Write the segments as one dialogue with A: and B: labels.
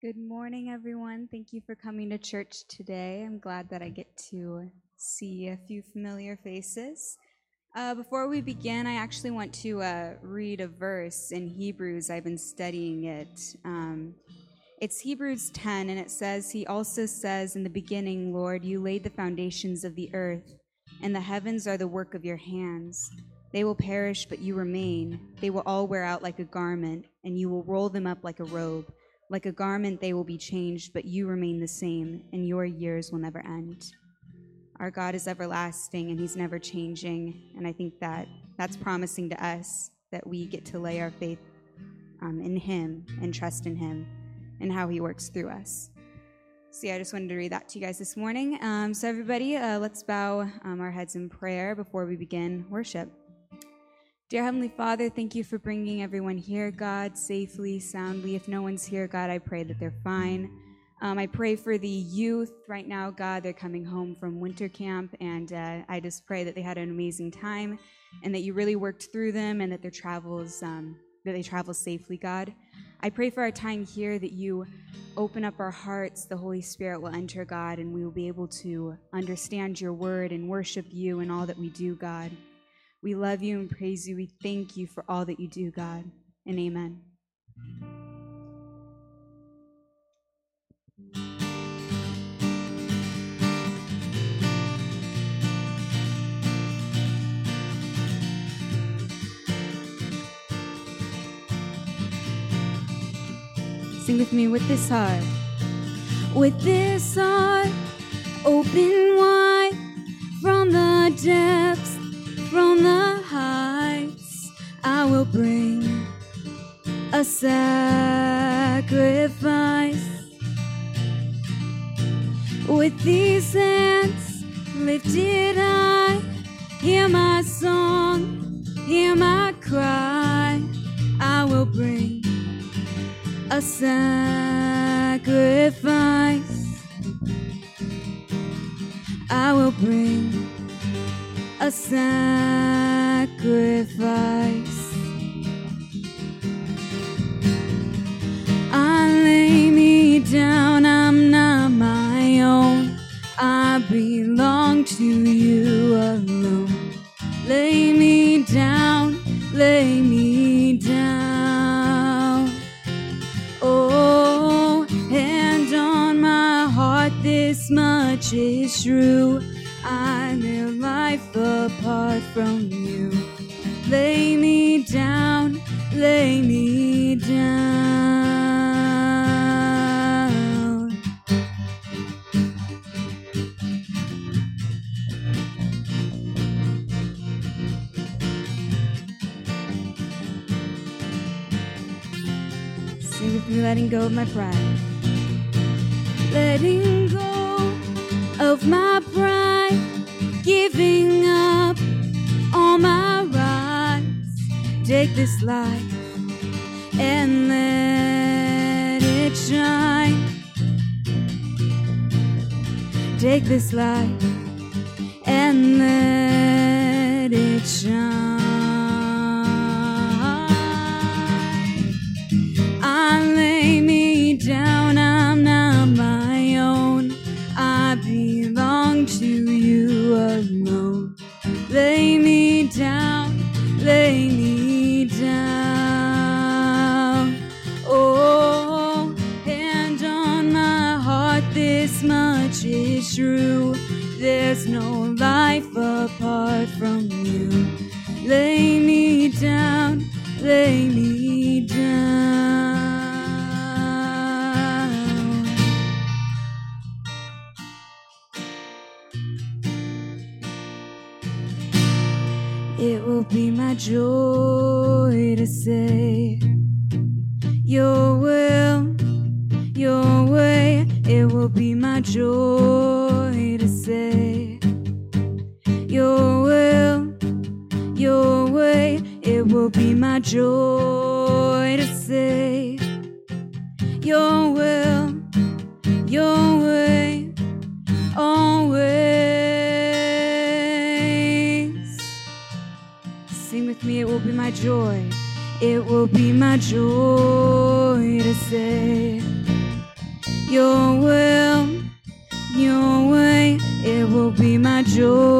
A: Good morning, everyone. Thank you for coming to church today. I'm glad that I get to see a few familiar faces. Uh, before we begin, I actually want to uh, read a verse in Hebrews. I've been studying it. Um, it's Hebrews 10, and it says, He also says, In the beginning, Lord, you laid the foundations of the earth, and the heavens are the work of your hands. They will perish, but you remain. They will all wear out like a garment, and you will roll them up like a robe. Like a garment, they will be changed, but you remain the same, and your years will never end. Our God is everlasting, and He's never changing. And I think that that's promising to us that we get to lay our faith um, in Him and trust in Him and how He works through us. So, yeah, I just wanted to read that to you guys this morning. Um, so, everybody, uh, let's bow um, our heads in prayer before we begin worship. Dear Heavenly Father, thank you for bringing everyone here, God, safely, soundly. If no one's here, God, I pray that they're fine. Um, I pray for the youth right now, God. They're coming home from winter camp, and uh, I just pray that they had an amazing time and that you really worked through them and that their travels, um, that they travel safely, God. I pray for our time here that you open up our hearts, the Holy Spirit will enter, God, and we will be able to understand your word and worship you in all that we do, God. We love you and praise you. We thank you for all that you do, God. And amen. Sing with me with this heart. With this heart open wide from the depths from the heights, I will bring a sacrifice. With these hands lifted high, hear my song, hear my cry. I will bring a sacrifice. I will bring a sacrifice. My pride. Letting go of my pride, giving up all my rights. Take this life and let it shine. Take this life and let it shine. Will be my joy to say, Your will, Your way, always. Sing with me, it will be my joy. It will be my joy to say, Your will, your way, it will be my joy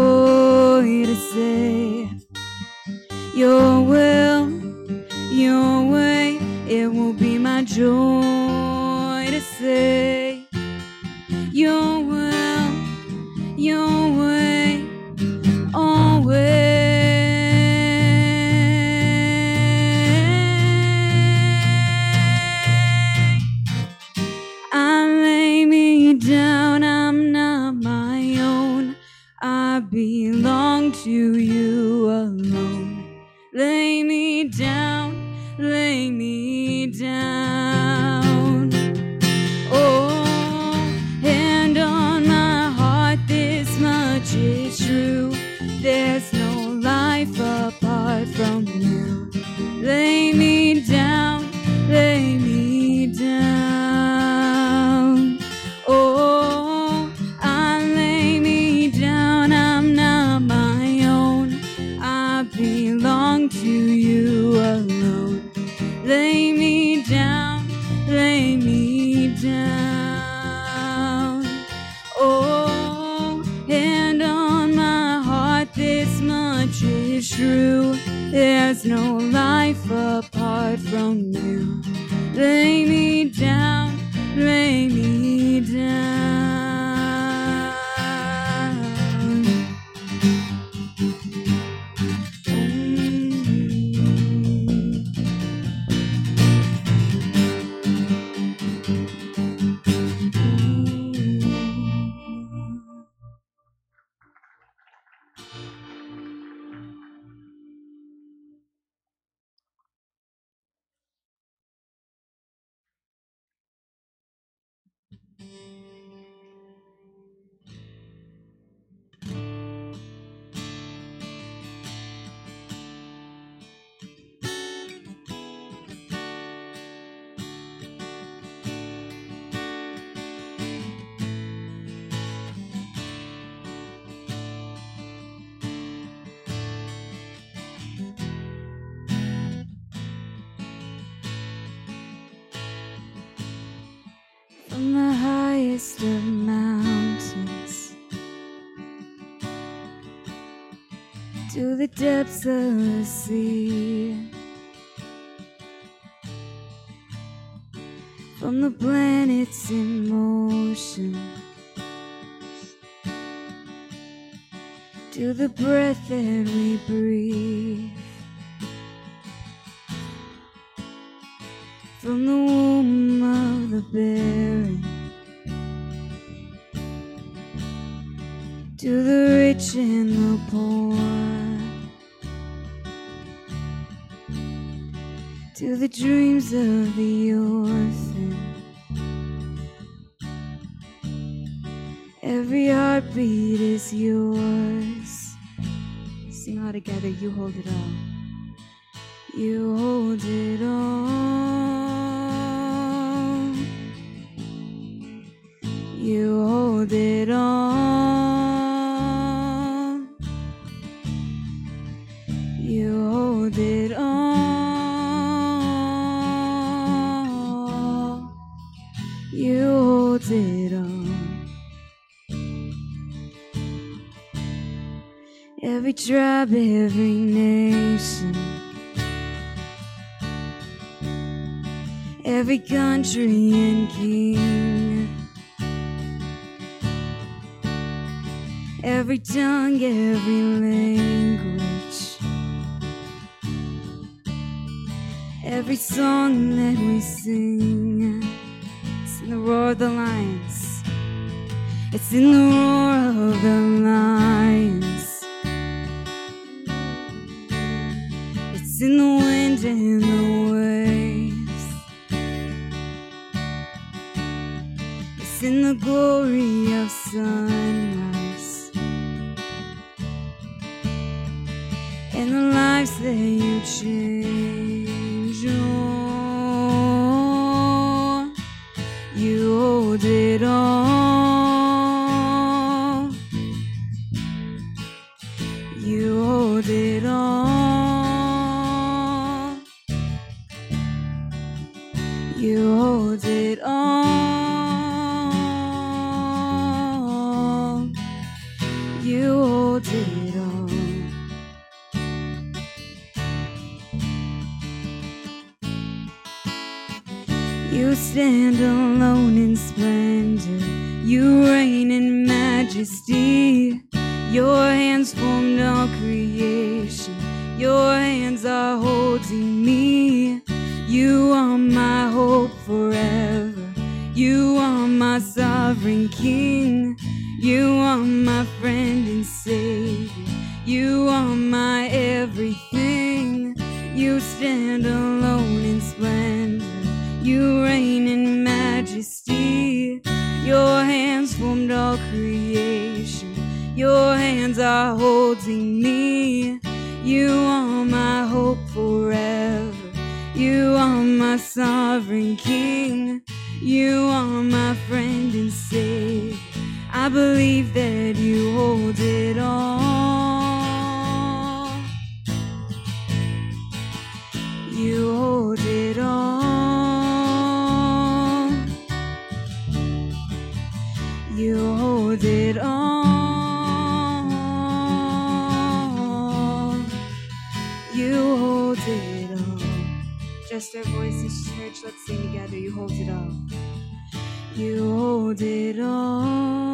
A: of mountains to the depths of the sea. From the planets in motion to the breath that we breathe. From the womb of the barren to the rich and the poor, to the dreams of the orphan. Every heartbeat is yours. Sing all together, you hold it all. You hold it all. You hold it all. Tribe, every nation. every country and king, every tongue, every language, every song that we sing. It's in the roar of the lions, it's in the roar of the lions, it's in the wind and the waves. It's in the glory of sunrise and the lives that you change. Majesty. Your hands formed all creation. Your hands are holding me. You are my hope forever. You are my sovereign king. You are my friend king. You are my friend and savior. I believe that You hold it all. You hold it all.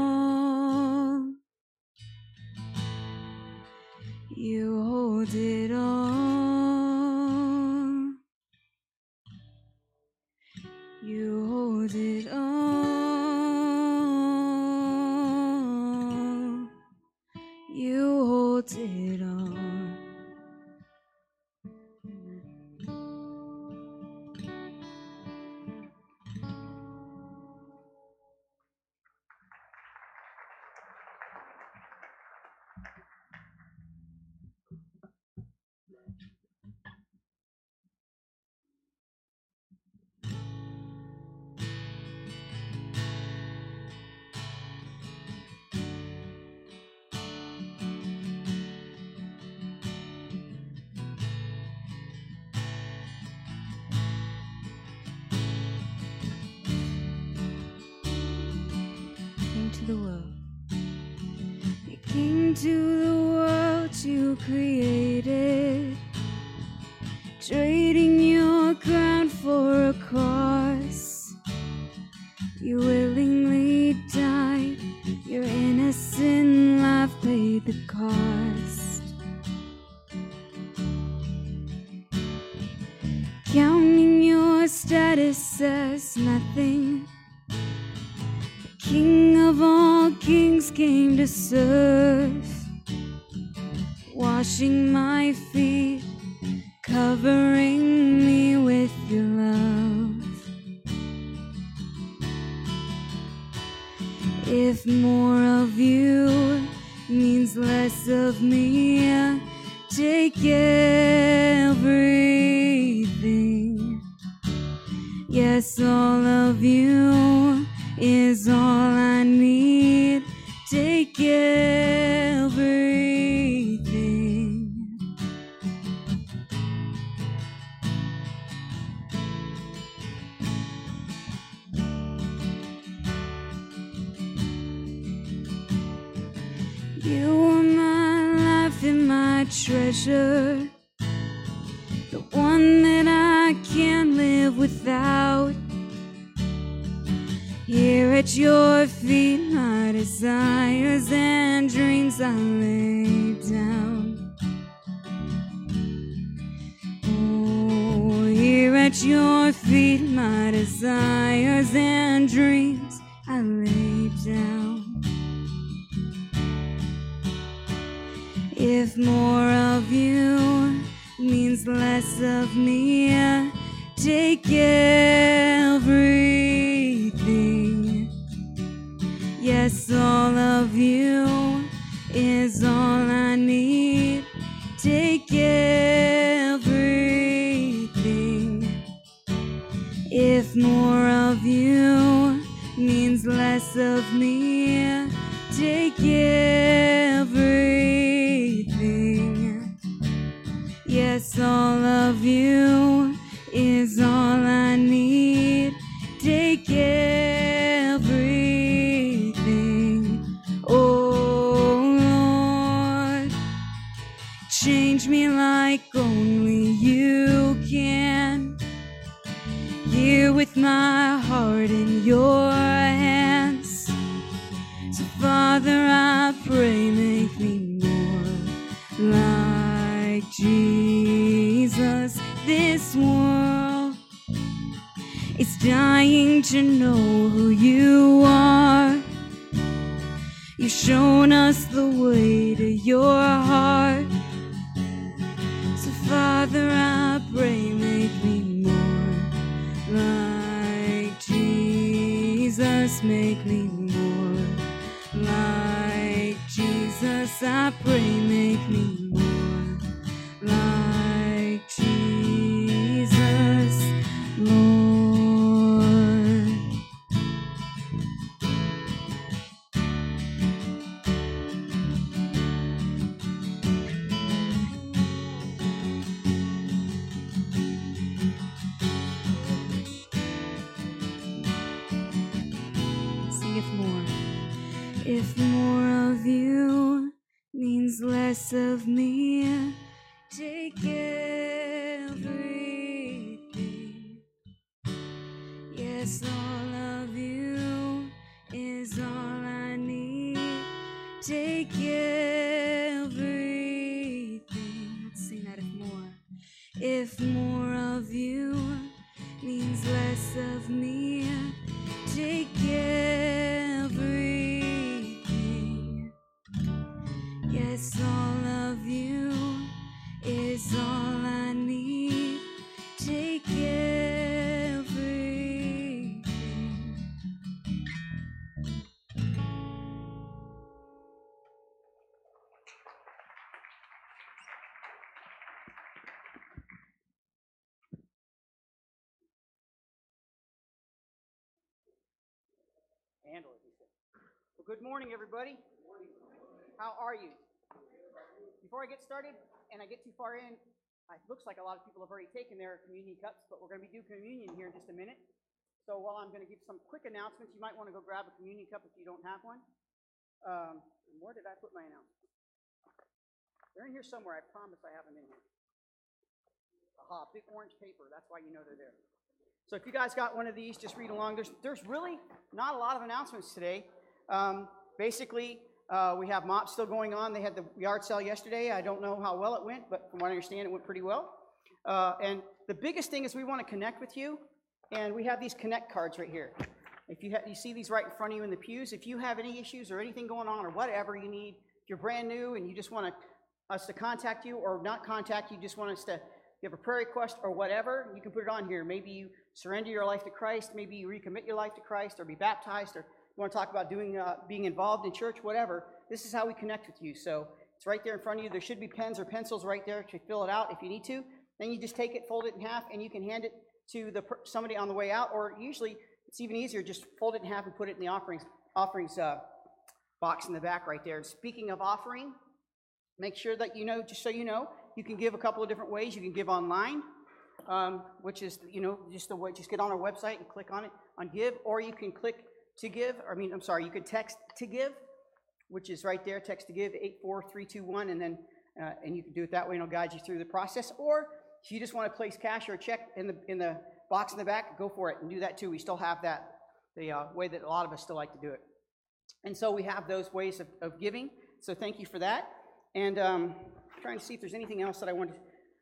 A: You are my life and my treasure, the one that I can't live without. Here at your feet, my desires and dreams I lay down. Oh, here at your feet, my desires and dreams I lay down. If more of you means less of me, take everything. Yes, all of you is all I need. Take everything. If more of you means less of me, all of you to know who you are. You've shown us the way to your heart. So, Father, I pray, make me more like Jesus. Make me more like Jesus. I pray, make me If more of you means less of me,
B: morning, everybody. How are you? Before I get started and I get too far in, it looks like a lot of people have already taken their communion cups, but we're going to be doing communion here in just a minute. So while I'm going to give some quick announcements, you might want to go grab a communion cup if you don't have one. Um, where did I put my announcements? They're in here somewhere. I promise I have them in here. Aha, big orange paper. That's why you know they're there. So if you guys got one of these, just read along. There's, there's really not a lot of announcements today. Um, basically, uh, we have MOPS still going on. They had the yard sale yesterday. I don't know how well it went, but from what I understand, it went pretty well. Uh, and the biggest thing is we want to connect with you, and we have these connect cards right here. If you, you see these right in front of you in the pews, if you have any issues or anything going on or whatever you need, if you're brand new and you just want to, us to contact you or not contact you, just want us to, you have a prayer request or whatever, you can put it on here. Maybe you surrender your life to Christ, maybe you recommit your life to Christ or be baptized or you want to talk about doing, uh, being involved in church, whatever. This is how we connect with you. So it's right there in front of you. There should be pens or pencils right there to fill it out if you need to. Then you just take it, fold it in half, and you can hand it to the somebody on the way out. Or usually it's even easier, just fold it in half and put it in the offerings offerings uh, box in the back right there. Speaking of offering, make sure that you know, just so you know, you can give a couple of different ways. You can give online, um, which is, you know, just the way, just get on our website and click on it on give, or you can click to give, I mean, I'm sorry, you could text to give, which is right there, text to give, 84321, and then, uh, and you can do it that way, and it'll guide you through the process. Or if you just want to place cash or a check in the, in the box in the back, go for it and do that too. We still have that, the uh, way that a lot of us still like to do it. And so we have those ways of, of giving. So thank you for that. And um, trying to see if there's anything else that I wanted.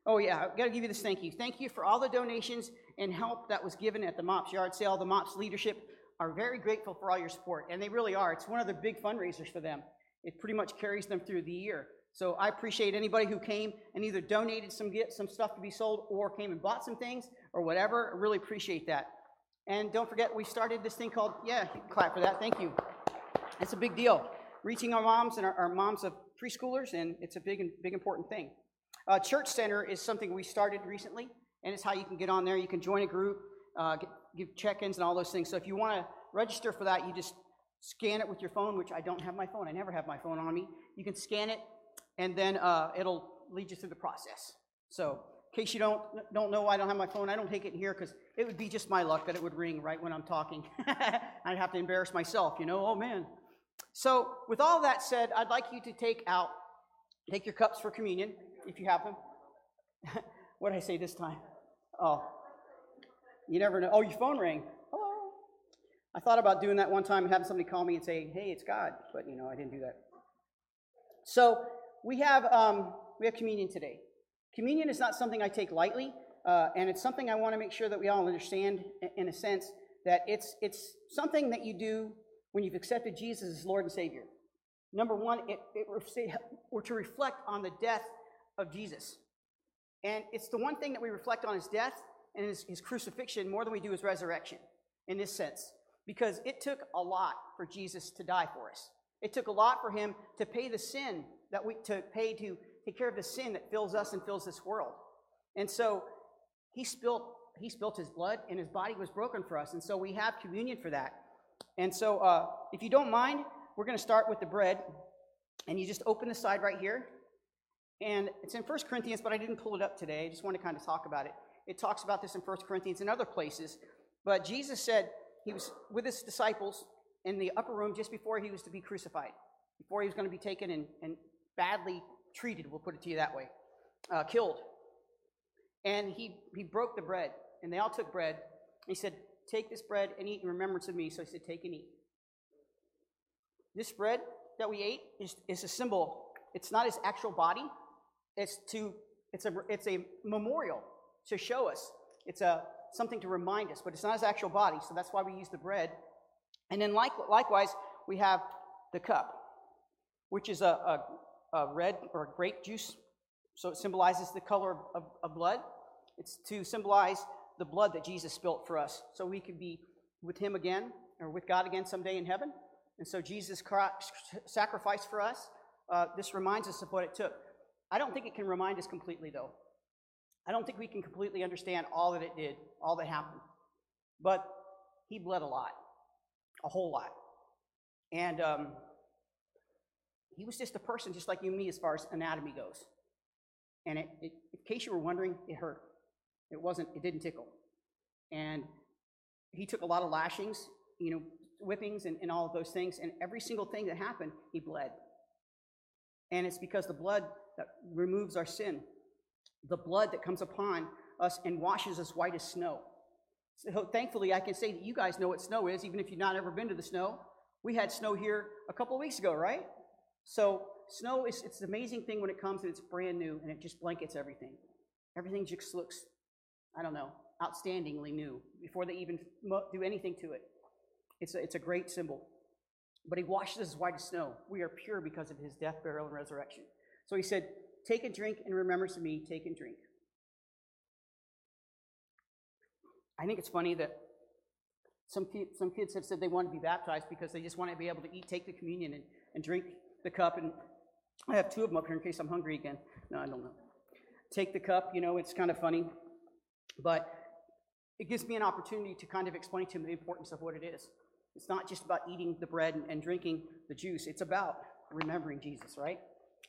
B: Oh yeah, I've got to give you this thank you. Thank you for all the donations and help that was given at the MOPS yard sale. The MOPS leadership are very grateful for all your support, and they really are. It's one of the big fundraisers for them. It pretty much carries them through the year. So I appreciate anybody who came and either donated some get some stuff to be sold or came and bought some things or whatever. I really appreciate that. And don't forget, we started this thing called, yeah, clap for that. Thank you. It's a big deal. Reaching our moms and our, our moms of preschoolers, and it's a big and big important thing. Uh, Church Center is something we started recently, and it's how you can get on there. You can join a group, uh, get, give check-ins and all those things. So if you want to register for that, you just scan it with your phone, which I don't have my phone. I never have my phone on me. You can scan it, and then uh, it'll lead you through the process. So in case you don't don't know why I don't have my phone, I don't take it in here because it would be just my luck that it would ring right when I'm talking. I'd have to embarrass myself, you know. Oh man. So with all that said, I'd like you to take out, take your cups for communion if you have them. what did I say this time? Oh, You never know. Oh, your phone rang. Hello. I thought about doing that one time and having somebody call me and say, "Hey, it's God," but you know, I didn't do that. So we have um, we have communion today. Communion is not something I take lightly, uh, and it's something I want to make sure that we all understand in a sense that it's it's something that you do when you've accepted Jesus as Lord and Savior. Number one, it, it we're to reflect on the death of Jesus. And it's the one thing that we reflect on his death and his, his crucifixion more than we do his resurrection in this sense. Because it took a lot for Jesus to die for us. It took a lot for him to pay the sin that we to pay to take care of the sin that fills us and fills this world. And so he spilled he spilled his blood and his body was broken for us. And so we have communion for that. And so uh, if you don't mind, we're going to start with the bread. And you just open the side right here. And it's in 1 Corinthians, but I didn't pull it up today. I just want to kind of talk about it. It talks about this in 1 Corinthians and other places. But Jesus said he was with his disciples in the upper room just before he was to be crucified, before he was going to be taken and, and badly treated, we'll put it to you that way, uh, killed. And he, he broke the bread, and they all took bread. He said, Take this bread and eat in remembrance of me. So he said, Take and eat. This bread that we ate is, is a symbol. It's not his actual body. It's to it's a it's a memorial to show us. It's a something to remind us, but it's not his actual body. So that's why we use the bread. And then like, likewise, we have the cup, which is a, a, a red or a grape juice. So it symbolizes the color of, of, blood. It's to symbolize the blood that Jesus spilt for us, so we could be with Him again or with God again someday in heaven. And so Jesus sacrificed for us. Uh, this reminds us of what it took. I don't think it can remind us completely, though. I don't think we can completely understand all that it did, all that happened. But he bled a lot, a whole lot. And um, he was just a person, just like you and me, as far as anatomy goes. And it, it, in case you were wondering, it hurt. It wasn't, it didn't tickle. And he took a lot of lashings, you know, whippings and, and all of those things. And every single thing that happened, he bled. And it's because the blood that removes our sin, the blood that comes upon us and washes us white as snow. So thankfully, I can say that you guys know what snow is, even if you've not ever been to the snow. We had snow here a couple of weeks ago, right? So snow is it's an amazing thing when it comes and it's brand new and it just blankets everything. Everything just looks, I don't know, outstandingly new before they even do anything to it. It's a, it's a great symbol. But he washes us white as snow. We are pure because of his death, burial, and resurrection. So he said, Take a drink in remembrance of me, take and drink. I think it's funny that some, some kids have said they want to be baptized because they just want to be able to eat, take the communion, and, and drink the cup. And I have two of them up here in case I'm hungry again. No, I don't know. Take the cup, you know, it's kind of funny. But it gives me an opportunity to kind of explain to them the importance of what it is. It's not just about eating the bread and, and drinking the juice, it's about remembering Jesus, right?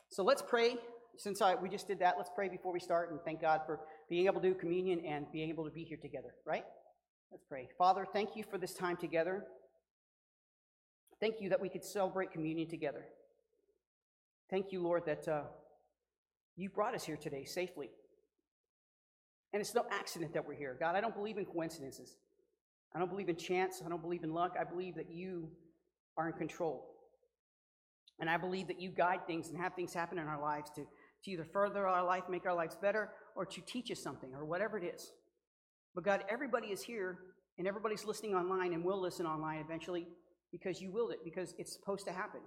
B: So let's pray. Since I, we just did that, let's pray before we start and thank God for being able to do communion and being able to be here together, right? Let's pray. Father, thank you for this time together. Thank you that we could celebrate communion together. Thank you, Lord, that uh, you brought us here today safely. And it's no accident that we're here. God, I don't believe in coincidences. I don't believe in chance. I don't believe in luck. I believe that you are in control. And I believe that you guide things and have things happen in our lives to, to either further our life, make our lives better, or to teach us something, or whatever it is. But God, everybody is here, and everybody's listening online and will listen online eventually because you willed it, because it's supposed to happen.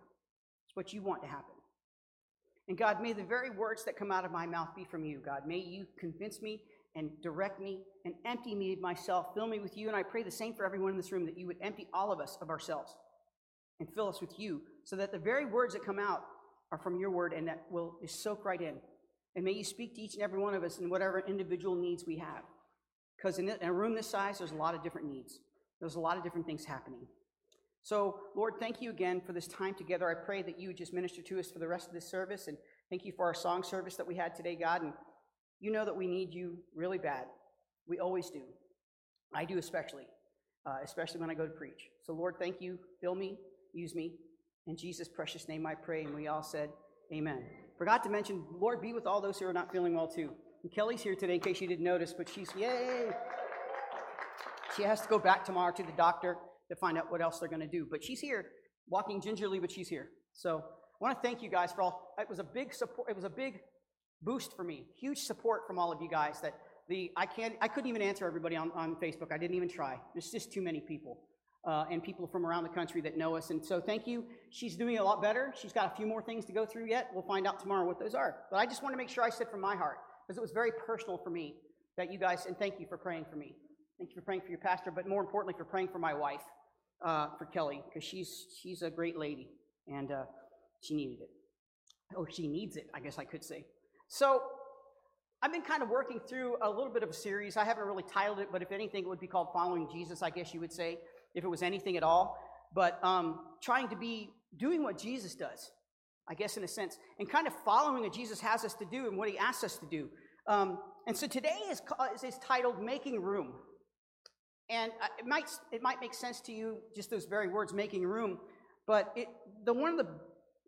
B: It's what you want to happen. And God, may the very words that come out of my mouth be from you, God. May you convince me and direct me and empty me of myself. Fill me with you. And I pray the same for everyone in this room that you would empty all of us of ourselves and fill us with you so that the very words that come out are from your word and that will soak right in. And may you speak to each and every one of us in whatever individual needs we have. Because in a room this size, there's a lot of different needs, there's a lot of different things happening. So, Lord, thank you again for this time together. I pray that you just minister to us for the rest of this service. And thank you for our song service that we had today, God. And you know that we need you really bad. We always do. I do especially, uh, especially when I go to preach. So, Lord, thank you. Fill me, use me. In Jesus' precious name I pray. And we all said, Amen. Forgot to mention, Lord, be with all those who are not feeling well too. And Kelly's here today in case you didn't notice, but she's, yay! She has to go back tomorrow to the doctor to find out what else they're going to do. But she's here, walking gingerly, but she's here. So I want to thank you guys for all. It was a big support. It was a big boost for me. Huge support from all of you guys. That the I can't. I couldn't even answer everybody on, on Facebook. I didn't even try. There's just too many people. Uh, and people from around the country that know us. And so thank you. She's doing a lot better. She's got a few more things to go through yet. We'll find out tomorrow what those are. But I just want to make sure I said from my heart, because it was very personal for me that you guys, and thank you for praying for me. Thank you for praying for your pastor, but more importantly, for praying for my wife, uh, for Kelly, because she's, she's a great lady, and uh, she needed it. Or she needs it, I guess I could say. So I've been kind of working through a little bit of a series. I haven't really titled it, but if anything, it would be called Following Jesus, I guess you would say if it was anything at all. But um, trying to be doing what Jesus does, I guess, in a sense, and kind of following what Jesus has us to do and what he asks us to do. Um, and so today is, is titled Making Room. And it might, it might make sense to you, just those very words, making room. But it, the, one, of the,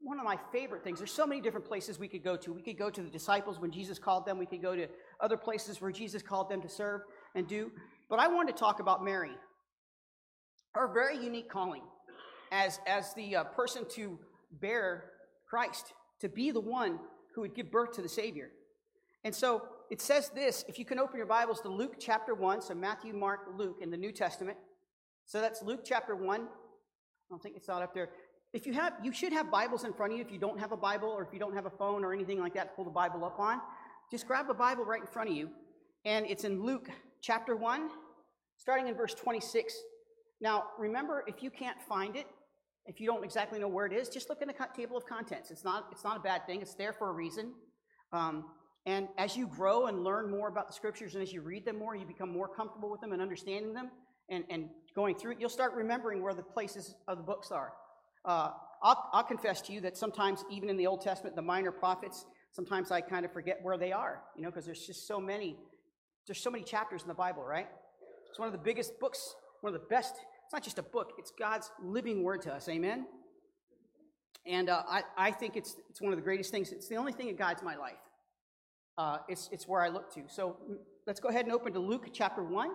B: one of my favorite things, there's so many different places we could go to. We could go to the disciples when Jesus called them. We could go to other places where Jesus called them to serve and do. But I wanted to talk about Mary her very unique calling as, as the uh, person to bear Christ, to be the one who would give birth to the Savior. And so it says this if you can open your Bibles to Luke chapter 1, so Matthew, Mark, Luke in the New Testament. So that's Luke chapter 1. I don't think it's not up there. If you have, you should have Bibles in front of you. If you don't have a Bible or if you don't have a phone or anything like that to pull the Bible up on, just grab a Bible right in front of you. And it's in Luke chapter 1, starting in verse 26 now, remember, if you can't find it, if you don't exactly know where it is, just look in the table of contents. It's not, it's not a bad thing, it's there for a reason. Um, and as you grow and learn more about the scriptures and as you read them more, you become more comfortable with them and understanding them and, and going through it, you'll start remembering where the places of the books are. Uh, I'll, I'll confess to you that sometimes, even in the Old Testament, the minor prophets, sometimes I kind of forget where they are, you know, because there's just so many, there's so many chapters in the Bible, right? It's one of the biggest books one of the best, it's not just a book, it's God's living word to us. Amen? And uh, I, I think it's, it's one of the greatest things. It's the only thing that guides my life. Uh, it's, it's where I look to. So mm, let's go ahead and open to Luke chapter 1,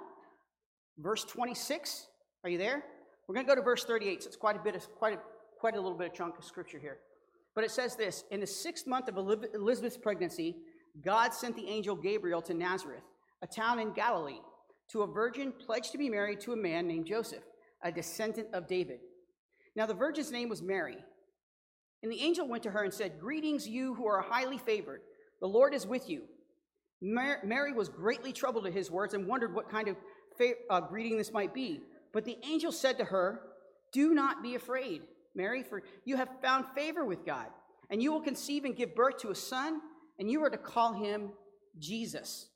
B: verse 26. Are you there? We're going to go to verse 38. So it's quite a bit of, quite a, quite a little bit of chunk of scripture here. But it says this In the sixth month of Elizabeth's pregnancy, God sent the angel Gabriel to Nazareth, a town in Galilee to a virgin pledged to be married to a man named Joseph, a descendant of David. Now the virgin's name was Mary. And the angel went to her and said, Greetings, you who are highly favored. The Lord is with you. Mary was greatly troubled at his words and wondered what kind of uh, greeting this might be. But the angel said to her, Do not be afraid, Mary, for you have found favor with God. And you will conceive and give birth to a son, and you are to call him Jesus.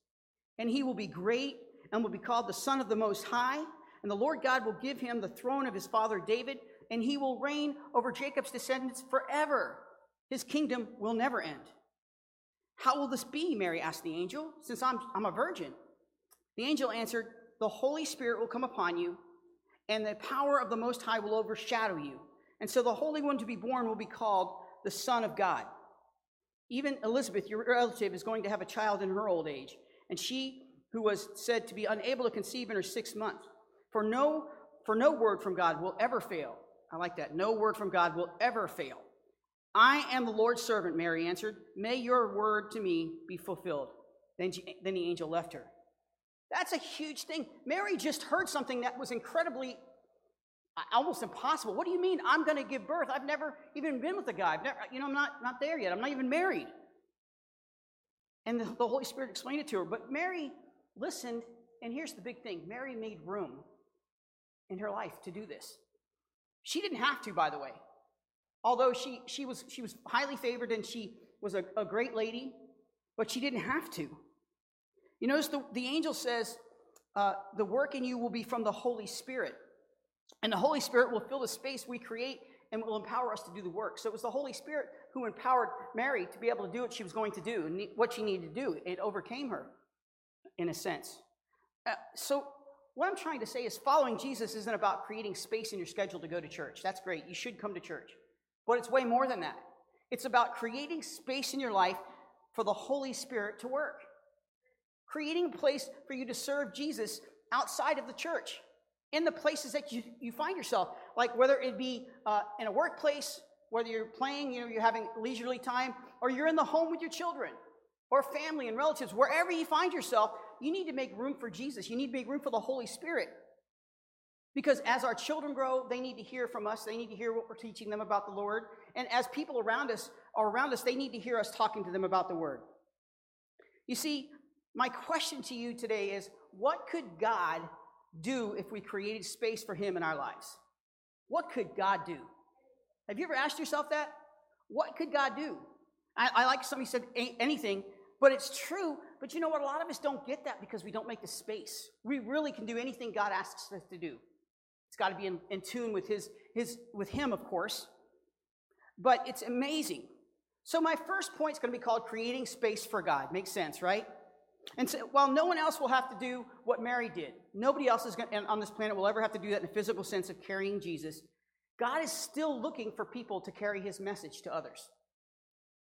B: And he will be great and will be called the Son of the Most High. And the Lord God will give him the throne of his father David, and he will reign over Jacob's descendants forever. His kingdom will never end. How will this be? Mary asked the angel, since I'm, I'm a virgin. The angel answered, The Holy Spirit will come upon you, and the power of the Most High will overshadow you. And so the Holy One to be born will be called the Son of God. Even Elizabeth, your relative, is going to have a child in her old age, and she who was said to be unable to conceive in her sixth month. For no, for no word from God will ever fail. I like that. No word from God will ever fail. I am the Lord's servant, Mary answered. May your word to me be fulfilled. Then, she, then the angel left her. That's a huge thing. Mary just heard something that was incredibly, uh, almost impossible. What do you mean I'm going to give birth? I've never even been with a guy. I've never, you know, I'm not, not there yet. I'm not even married. And the, the Holy Spirit explained it to her. But Mary listened, and here's the big thing Mary made room in her life to do this. She didn't have to, by the way. Although she, she, was, she was highly favored and she was a, a great lady, but she didn't have to. You notice the, the angel says, uh, The work in you will be from the Holy Spirit. And the Holy Spirit will fill the space we create and will empower us to do the work. So it was the Holy Spirit who empowered Mary to be able to do what she was going to do and what she needed to do. It overcame her in a sense. Uh, so, what I'm trying to say is following Jesus isn't about creating space in your schedule to go to church. That's great. You should come to church. But it's way more than that. It's about creating space in your life for the Holy Spirit to work. Creating a place for you to serve Jesus outside of the church. in the places that you, you find yourself, like whether it be uh, in a workplace, whether you're playing, you know, you're having leisurely time, or you're in the home with your children, or family and relatives, wherever you find yourself, you need to make room for Jesus. You need to make room for the Holy Spirit. Because as our children grow, they need to hear from us. They need to hear what we're teaching them about the Lord. And as people around us are around us, they need to hear us talking to them about the Word. You see, my question to you today is what could God do if we created space for Him in our lives? What could God do? Have you ever asked yourself that? What could God do? I, I like somebody said anything, but it's true. But you know what? A lot of us don't get that because we don't make the space. We really can do anything God asks us to do. It's got to be in, in tune with his, his with Him, of course. But it's amazing. So my first point is going to be called creating space for God. Makes sense, right? And so, while no one else will have to do what Mary did, nobody else is going on this planet will ever have to do that in a physical sense of carrying Jesus. God is still looking for people to carry his message to others.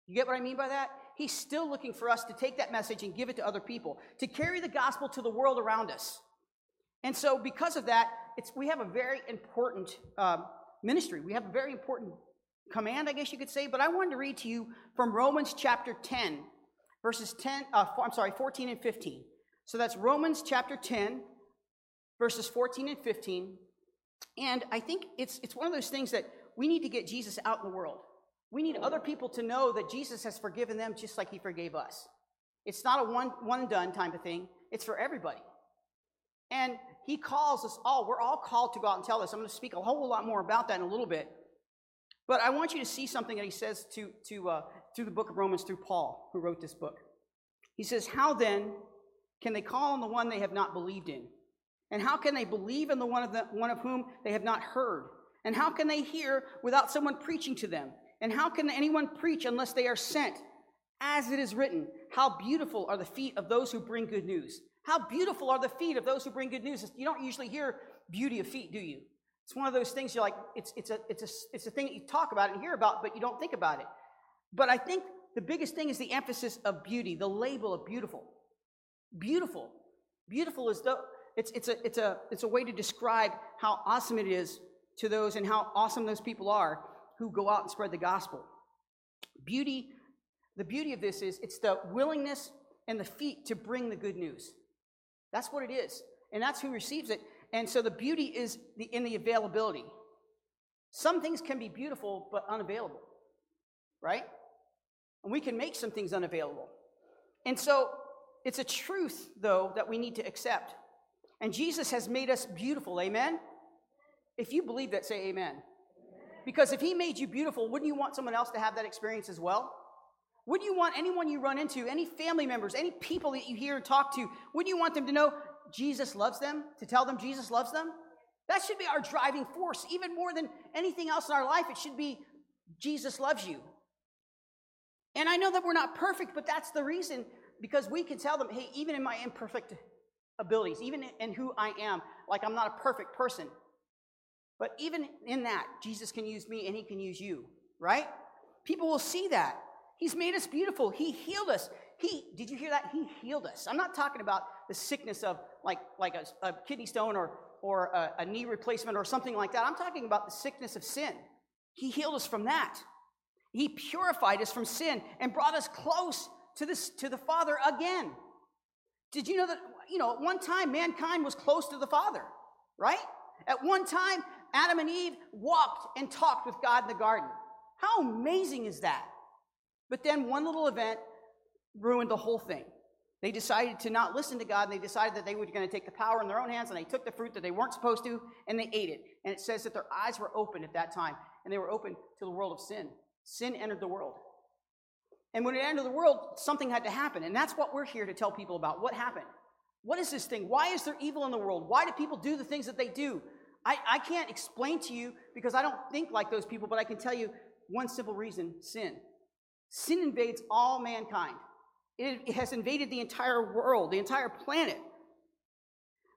B: You get what I mean by that? He's still looking for us to take that message and give it to other people, to carry the gospel to the world around us. And so, because of that, it's, we have a very important uh, ministry. We have a very important command, I guess you could say. But I wanted to read to you from Romans chapter 10, verses 10, uh, I'm sorry, 14 and 15. So that's Romans chapter 10, verses 14 and 15. And I think it's, it's one of those things that we need to get Jesus out in the world. We need other people to know that Jesus has forgiven them just like he forgave us. It's not a one, one done type of thing, it's for everybody. And he calls us all, we're all called to go out and tell this. I'm going to speak a whole lot more about that in a little bit. But I want you to see something that he says to, to, uh, through the book of Romans through Paul, who wrote this book. He says, How then can they call on the one they have not believed in? And how can they believe in the one of, the, one of whom they have not heard? And how can they hear without someone preaching to them? And how can anyone preach unless they are sent? As it is written, How beautiful are the feet of those who bring good news. How beautiful are the feet of those who bring good news. You don't usually hear beauty of feet, do you? It's one of those things you're like, it's, it's, a, it's, a, it's a thing that you talk about and hear about, but you don't think about it. But I think the biggest thing is the emphasis of beauty, the label of beautiful. Beautiful. Beautiful is the, it's, it's, a, it's, a, it's a way to describe how awesome it is to those and how awesome those people are who go out and spread the gospel. Beauty, the beauty of this is it's the willingness and the feet to bring the good news. That's what it is. And that's who receives it. And so the beauty is the, in the availability. Some things can be beautiful but unavailable, right? And we can make some things unavailable. And so it's a truth, though, that we need to accept. And Jesus has made us beautiful, amen? If you believe that, say amen. Because if he made you beautiful, wouldn't you want someone else to have that experience as well? Wouldn't you want anyone you run into, any family members, any people that you hear and talk to, wouldn't you want them to know Jesus loves them, to tell them Jesus loves them? That should be our driving force, even more than anything else in our life. It should be Jesus loves you. And I know that we're not perfect, but that's the reason because we can tell them, hey, even in my imperfect abilities, even in who I am, like I'm not a perfect person. But even in that, Jesus can use me and he can use you, right? People will see that. He's made us beautiful. He healed us. He, did you hear that? He healed us. I'm not talking about the sickness of like, like a, a kidney stone or, or a, a knee replacement or something like that. I'm talking about the sickness of sin. He healed us from that. He purified us from sin and brought us close to, this, to the Father again. Did you know that, you know, at one time mankind was close to the Father, right? At one time, Adam and Eve walked and talked with God in the garden. How amazing is that? But then one little event ruined the whole thing. They decided to not listen to God, and they decided that they were going to take the power in their own hands, and they took the fruit that they weren't supposed to, and they ate it. And it says that their eyes were open at that time, and they were open to the world of sin. Sin entered the world. And when it entered the world, something had to happen. And that's what we're here to tell people about. What happened? What is this thing? Why is there evil in the world? Why do people do the things that they do? I, I can't explain to you because I don't think like those people, but I can tell you one simple reason sin. Sin invades all mankind. It has invaded the entire world, the entire planet.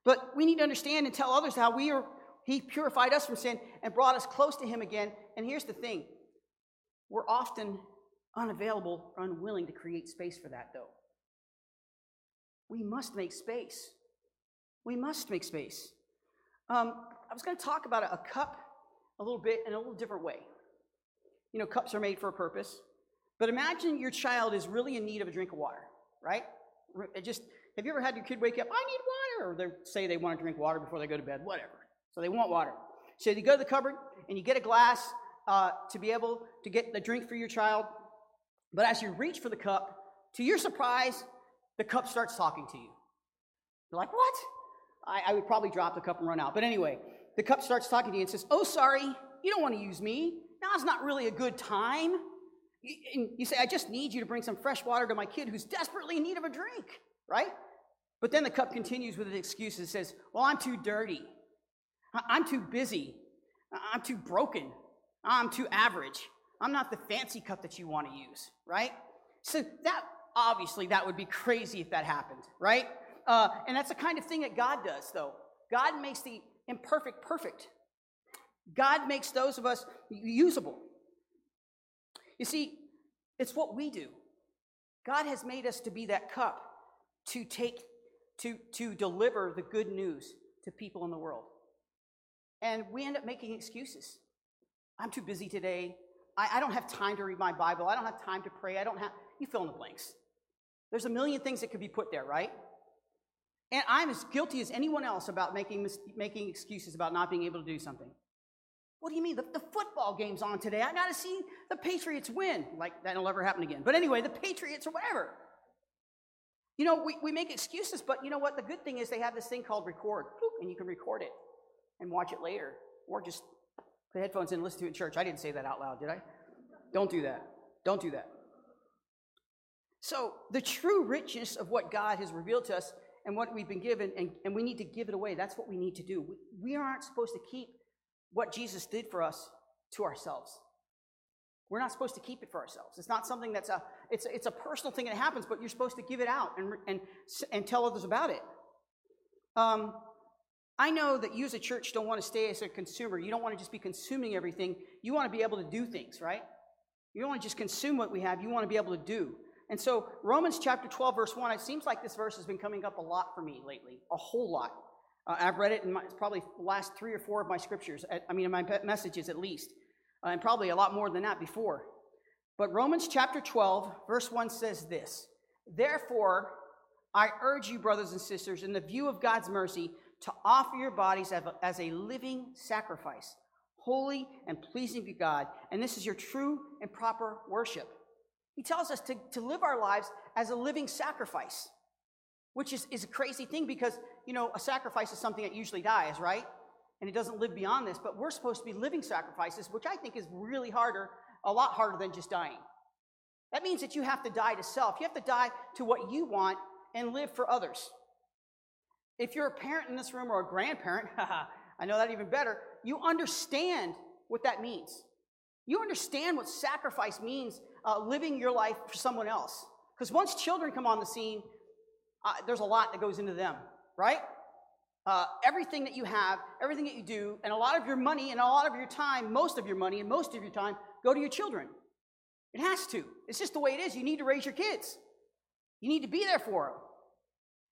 B: But we need to understand and tell others how we are, He purified us from sin and brought us close to Him again. And here's the thing we're often unavailable or unwilling to create space for that, though. We must make space. We must make space. Um, I was going to talk about a, cup a little bit in a little different way. You know, cups are made for a purpose. But imagine your child is really in need of a drink of water, right? It just have you ever had your kid wake up, I need water, or they say they want to drink water before they go to bed, whatever. So they want water. So you go to the cupboard and you get a glass uh, to be able to get the drink for your child. But as you reach for the cup, to your surprise, the cup starts talking to you. You're like, what? I, I would probably drop the cup and run out. But anyway, the cup starts talking to you and says, Oh, sorry, you don't want to use me. Now's not really a good time. And you say, I just need you to bring some fresh water to my kid who's desperately in need of a drink, right? But then the cup continues with an excuse and says, Well, I'm too dirty. I'm too busy. I'm too broken. I'm too average. I'm not the fancy cup that you want to use, right? So that obviously that would be crazy if that happened, right? Uh, and that's the kind of thing that God does, though. God makes the imperfect perfect. God makes those of us usable. You see, it's what we do. God has made us to be that cup to take, to, to deliver the good news to people in the world. And we end up making excuses. I'm too busy today. I, I don't have time to read my Bible. I don't have time to pray. I don't have, you fill in the blanks. There's a million things that could be put there, right? And I'm as guilty as anyone else about making, making excuses about not being able to do something. What do you mean? The, the football game's on today. I got to see the Patriots win. Like, that'll never happen again. But anyway, the Patriots or whatever. You know, we, we make excuses, but you know what? The good thing is they have this thing called record, and you can record it and watch it later. Or just put headphones in and listen to it in church. I didn't say that out loud, did I? Don't do that. Don't do that. So, the true richness of what God has revealed to us and what we've been given, and, and we need to give it away. That's what we need to do. We, we aren't supposed to keep what Jesus did for us to ourselves. We're not supposed to keep it for ourselves. It's not something that's a it's it's a personal thing that happens, but you're supposed to give it out and and and tell others about it. Um, I know that you as a church don't want to stay as a consumer. You don't want to just be consuming everything. You want to be able to do things, right? You don't want to just consume what we have. You want to be able to do. And so, Romans chapter 12, verse 1, it seems like this verse has been coming up a lot for me lately, a whole lot. Uh, I've read it in my, probably the last three or four of my scriptures, I mean, in my messages at least, uh, and probably a lot more than that before. But Romans chapter 12, verse 1 says this Therefore, I urge you, brothers and sisters, in the view of God's mercy, to offer your bodies as a living sacrifice, holy and pleasing to God. And this is your true and proper worship. He tells us to, to live our lives as a living sacrifice, which is, is a crazy thing because, you know, a sacrifice is something that usually dies, right? And it doesn't live beyond this, but we're supposed to be living sacrifices, which I think is really harder, a lot harder than just dying. That means that you have to die to self. You have to die to what you want and live for others. If you're a parent in this room or a grandparent, I know that even better, you understand what that means. You understand what sacrifice means uh, living your life for someone else. Because once children come on the scene, uh, there's a lot that goes into them, right? Uh, everything that you have, everything that you do, and a lot of your money and a lot of your time, most of your money and most of your time, go to your children. It has to. It's just the way it is. You need to raise your kids. You need to be there for them.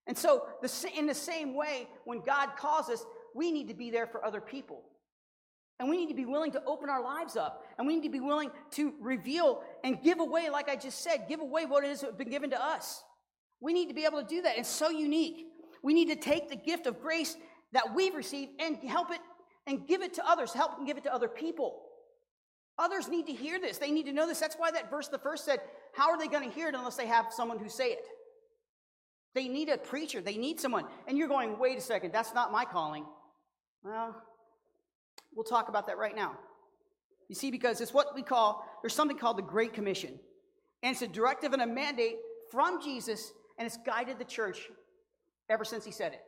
B: And so, the, in the same way, when God calls us, we need to be there for other people. And we need to be willing to open our lives up. And we need to be willing to reveal and give away, like I just said, give away what it is that has been given to us. We need to be able to do that. It's so unique. We need to take the gift of grace that we've received and help it and give it to others, help and give it to other people. Others need to hear this. They need to know this. That's why that verse, the first said, How are they going to hear it unless they have someone who say it? They need a preacher. They need someone. And you're going, wait a second, that's not my calling. Well, We'll talk about that right now. You see, because it's what we call, there's something called the Great Commission. And it's a directive and a mandate from Jesus, and it's guided the church ever since he said it.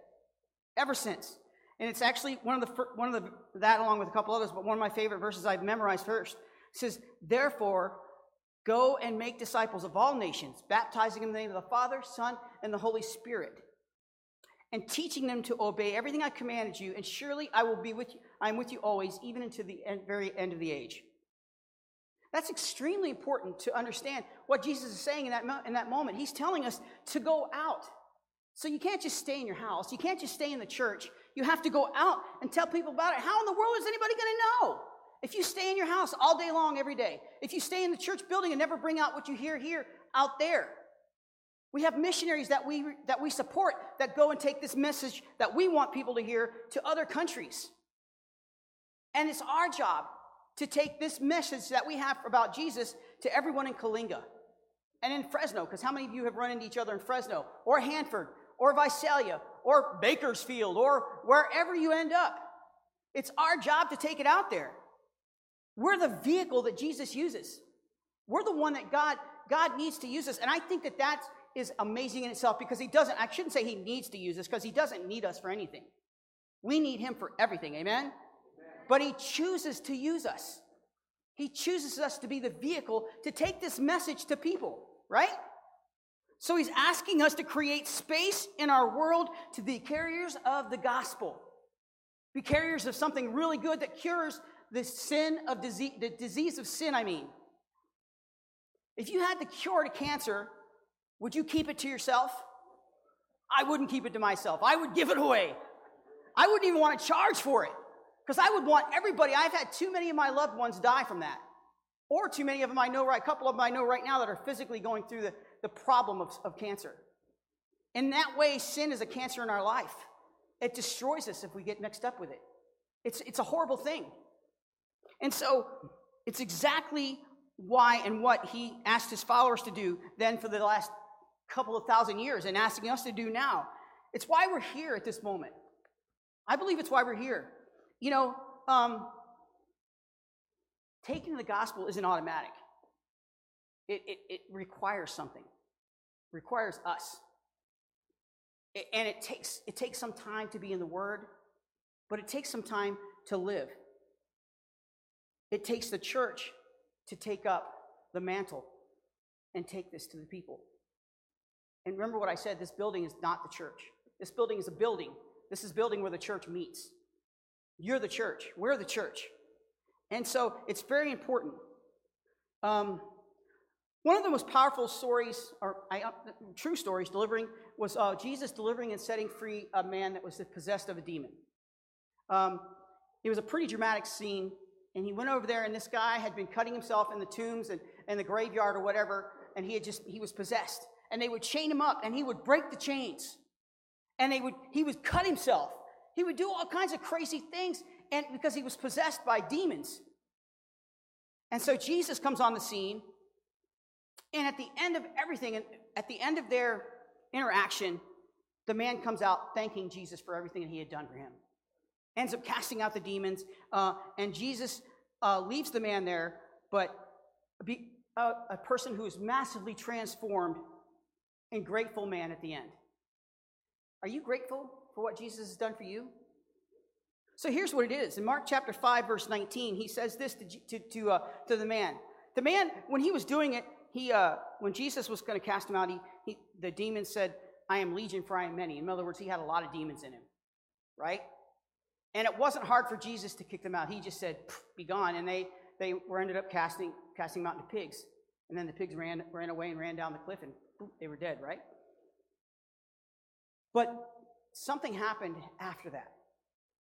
B: Ever since. And it's actually one of the, one of the, that along with a couple others, but one of my favorite verses I've memorized first. Says, Therefore, go and make disciples of all nations, baptizing them in the name of the Father, Son, and the Holy Spirit and teaching them to obey everything I commanded you, and surely I will be with you. I am with you always, even unto the end, very end of the age. That's extremely important to understand what Jesus is saying in that, mo- in that moment. He's telling us to go out So you can't just stay in your house. You can't just stay in the church. You have to go out and tell people about it. How in the world is anybody going to know? If you stay in your house all day long, every day, if you stay in the church building and never bring out what you hear here out there, we have missionaries that we, that we support that go and take this message that we want people to hear to other countries. And it's our job to take this message that we have about Jesus to everyone in Coalinga and in Fresno, because how many of you have run into each other in Fresno or Hanford or Visalia or Bakersfield or wherever you end up? It's our job to take it out there. We're the vehicle that Jesus uses. We're the one that God God needs to use us. And I think that that is amazing in itself because he doesn't I shouldn't say he needs to use us because he doesn't need us for anything. We need him for everything. Amen. But he chooses to use us. He chooses us to be the vehicle to take this message to people, right? So he's asking us to create space in our world to be carriers of the gospel. Be carriers of something really good that cures the sin of disease, the disease of sin, I mean. If you had the cure to cancer, would you keep it to yourself? I wouldn't keep it to myself. I would give it away. I wouldn't even want to charge for it because I would want everybody. I've had too many of my loved ones die from that, or too many of them I know right. A couple of them I know right now that are physically going through the, the problem of, of cancer. In that way, sin is a cancer in our life. It destroys us if we get mixed up with it. It's, it's a horrible thing. And so it's exactly why and what he asked his followers to do then for the last couple of thousand years and asking us to do now. It's why we're here at this moment. I believe it's why we're here. You know, um, taking the gospel isn't automatic. It, it, it requires something, it requires us. It, and it takes, it takes some time to be in the Word, but it takes some time to live. It takes the church to take up the mantle and take this to the people. And remember what I said this building is not the church. This building is a building. This is building where the church meets. You're the church. We're the church. And so it's very important. Um, one of the most powerful stories, or uh, true stories, delivering was uh, Jesus delivering and setting free a man that was possessed of a demon. Um, it was a pretty dramatic scene. And he went over there, and this guy had been cutting himself in the tombs and, and the graveyard or whatever, and he had just, he was possessed. And they would chain him up, and he would break the chains. And they would, he would cut himself. He would do all kinds of crazy things, and because he was possessed by demons. And so Jesus comes on the scene, and at the end of everything, and at the end of their interaction, the man comes out thanking Jesus for everything that he had done for him ends up casting out the demons, uh, and Jesus uh, leaves the man there, but be, a, a person who is massively transformed and grateful man at the end. Are you grateful for what Jesus has done for you? So here's what it is. In Mark chapter 5, verse 19, he says this to, to, to, uh, to the man. The man, when he was doing it, he, uh, when Jesus was going to cast him out, he, he, the demon said, I am legion, for I am many. In other words, he had a lot of demons in him, right? And it wasn't hard for Jesus to kick them out. He just said, be gone. And they, they were ended up casting, casting them out into pigs. And then the pigs ran, ran away and ran down the cliff and they were dead, right? But something happened after that.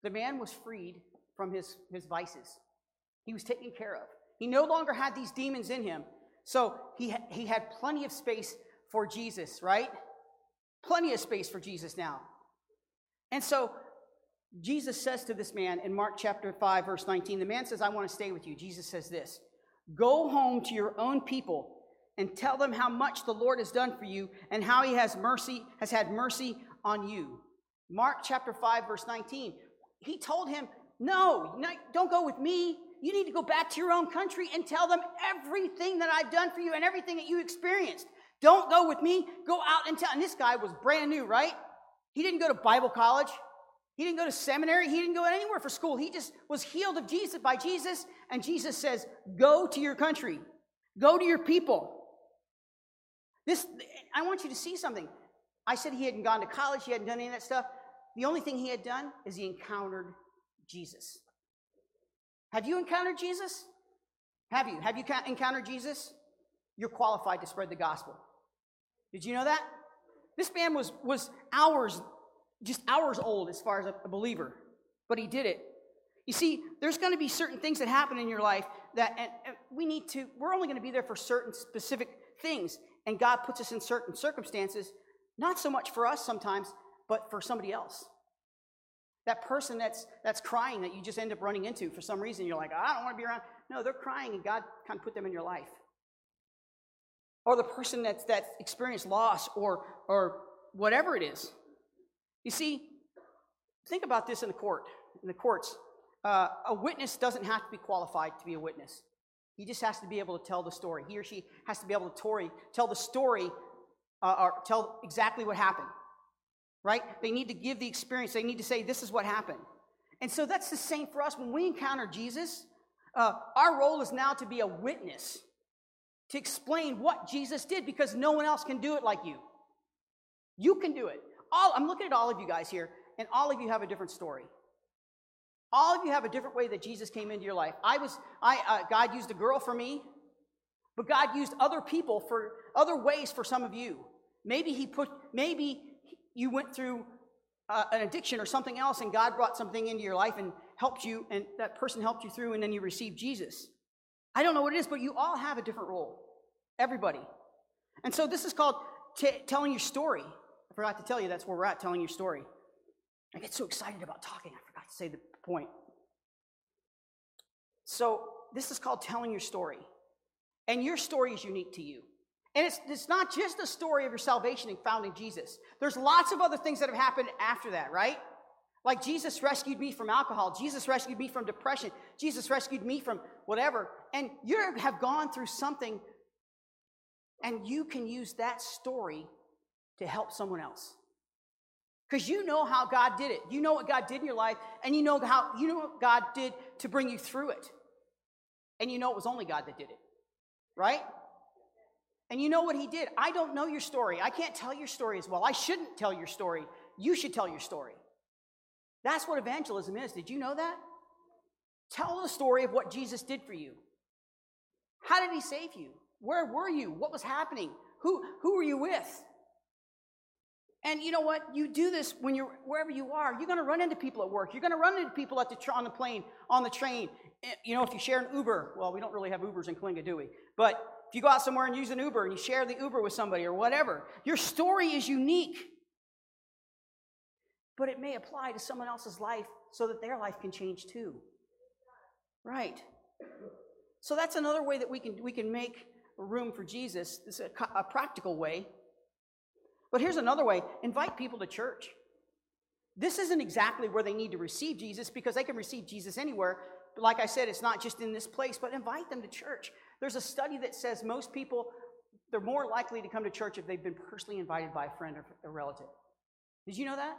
B: The man was freed from his, his vices. He was taken care of. He no longer had these demons in him. So he, he had plenty of space for Jesus, right? Plenty of space for Jesus now. And so Jesus says to this man in Mark chapter 5, verse 19, the man says, I want to stay with you. Jesus says this Go home to your own people and tell them how much the Lord has done for you and how he has mercy, has had mercy on you. Mark chapter 5, verse 19. He told him, No, don't go with me. You need to go back to your own country and tell them everything that I've done for you and everything that you experienced. Don't go with me. Go out and tell. And this guy was brand new, right? He didn't go to Bible college. He didn't go to seminary. He didn't go anywhere for school. He just was healed of Jesus by Jesus. And Jesus says, Go to your country, go to your people. This, I want you to see something. I said he hadn't gone to college, he hadn't done any of that stuff. The only thing he had done is he encountered Jesus. Have you encountered Jesus? Have you? Have you encountered Jesus? You're qualified to spread the gospel. Did you know that? This man was, was hours, just hours old as far as a, believer, but he did it. You see, there's going to be certain things that happen in your life that and, and we need to, we're only going to be there for certain specific things. And God puts us in certain circumstances, not so much for us sometimes, but for somebody else. That person that's that's crying that you just end up running into for some reason, you're like, I don't want to be around. No, they're crying and God kind of put them in your life. Or the person that's that experienced loss or or whatever it is. You see, think about this in the court, in the courts. Uh, a witness doesn't have to be qualified to be a witness. He just has to be able to tell the story. He or she has to be able to tell the story uh, or tell exactly what happened. Right? They need to give the experience. They need to say, this is what happened. And so that's the same for us. When we encounter Jesus, uh, our role is now to be a witness, to explain what Jesus did because no one else can do it like you. You can do it. All, I'm looking at all of you guys here, and all of you have a different story. All of you have a different way that Jesus came into your life. I was, I, uh, God used a girl for me, but God used other people for other ways for some of you. Maybe He put, maybe you went through uh, an addiction or something else, and God brought something into your life and helped you, and that person helped you through, and then you received Jesus. I don't know what it is, but you all have a different role. Everybody. And so this is called t- telling your story. I forgot to tell you that's where we're at, telling your story. I get so excited about talking, I forgot to say the point. So, this is called telling your story. And your story is unique to you. And it's, it's not just a story of your salvation found in Jesus. There's lots of other things that have happened after that, right? Like Jesus rescued me from alcohol. Jesus rescued me from depression. Jesus rescued me from whatever. And you have gone through something, and you can use that story to help someone else. Because you know how God did it. You know what God did in your life, and you know how you know what God did to bring you through it. And you know it was only God that did it. Right? And you know what he did. I don't know your story. I can't tell your story as well. I shouldn't tell your story. You should tell your story. That's what evangelism is. Did you know that? Tell the story of what Jesus did for you. How did he save you? Where were you? What was happening? Who, who were you with? And you know what? You do this when you're wherever you are. You're going to run into people at work. You're going to run into people at the on the plane, on the train. Eh, you know, if you share an Uber, well, we don't really have Ubers in Coalinga, do we? But if you go out somewhere and use an Uber and you share the Uber with somebody or whatever, your story is unique. But it may apply to someone else's life so that their life can change too. Right. So that's another way that we can we can make room for Jesus. Is a, a practical way. But here's another way invite people to church. This isn't exactly where they need to receive Jesus because they can receive Jesus anywhere. But like I said, it's not just in this place, but invite them to church. There's a study that says most people, they're more likely to come to church if they've been personally invited by a friend or a relative. Did you know that?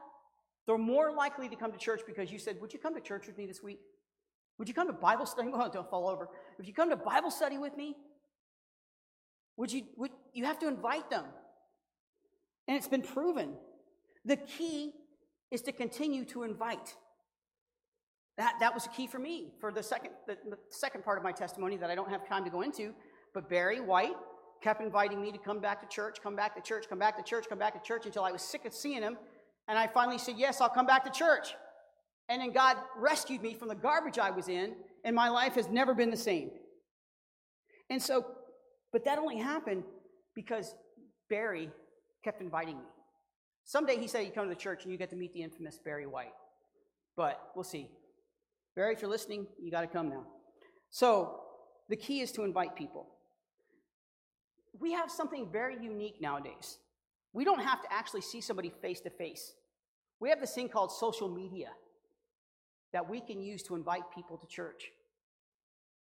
B: They're more likely to come to church because you said, Would you come to church with me this week? Would you come to Bible study? Oh, don't fall over. If you come to Bible study with me, would you, would, you have to invite them. And it's been proven. The key is to continue to invite. That, that was a key for me for the second, the, the second part of my testimony that I don't have time to go into. But Barry White kept inviting me to come back to church, come back to church, come back to church, come back to church until I was sick of seeing him. And I finally said, Yes, I'll come back to church. And then God rescued me from the garbage I was in, and my life has never been the same. And so, but that only happened because Barry kept inviting me. Someday he said you come to the church and you get to meet the infamous Barry White. But we'll see. Barry, if you're listening, you got to come now. So the key is to invite people. We have something very unique nowadays. We don't have to actually see somebody face to face. We have this thing called social media that we can use to invite people to church.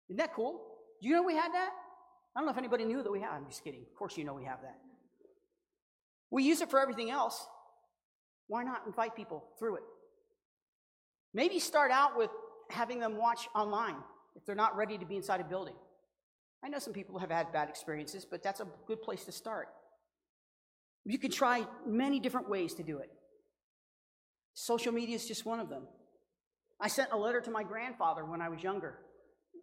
B: Isn't that cool? Do you know we had that? I don't know if anybody knew that we had. I'm just kidding. Of course, you know we have that. We use it for everything else. Why not invite people through it? Maybe start out with having them watch online if they're not ready to be inside a building. I know some people have had bad experiences, but that's a good place to start. You can try many different ways to do it. Social media is just one of them. I sent a letter to my grandfather when I was younger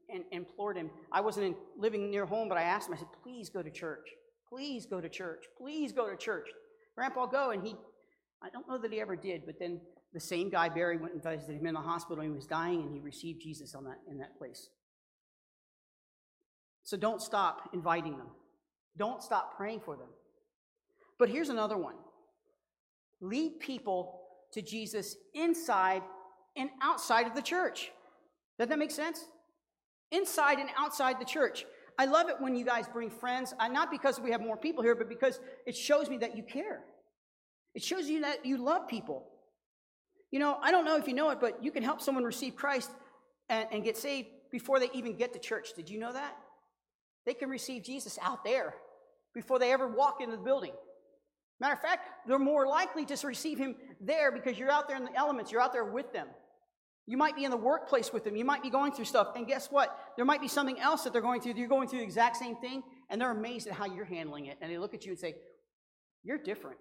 B: and implored him. I wasn't in, living near home, but I asked him, I said, please go to church. Please go to church. Please go to church. Grandpa, go. And he, I don't know that he ever did, but then the same guy, Barry, went and visited him in the hospital he was dying and he received Jesus on that, in that place. So don't stop inviting them. Don't stop praying for them. But here's another one lead people to Jesus inside and outside of the church. Does that make sense? Inside and outside the church. I love it when you guys bring friends, uh, not because we have more people here, but because it shows me that you care. It shows you that you love people. You know, I don't know if you know it, but you can help someone receive Christ and, and get saved before they even get to church. Did you know that? They can receive Jesus out there before they ever walk into the building. Matter of fact, they're more likely to receive him there because you're out there in the elements, you're out there with them. You might be in the workplace with them, you might be going through stuff, and guess what? There might be something else that they're going through. You're going through the exact same thing, and they're amazed at how you're handling it. And they look at you and say, You're different.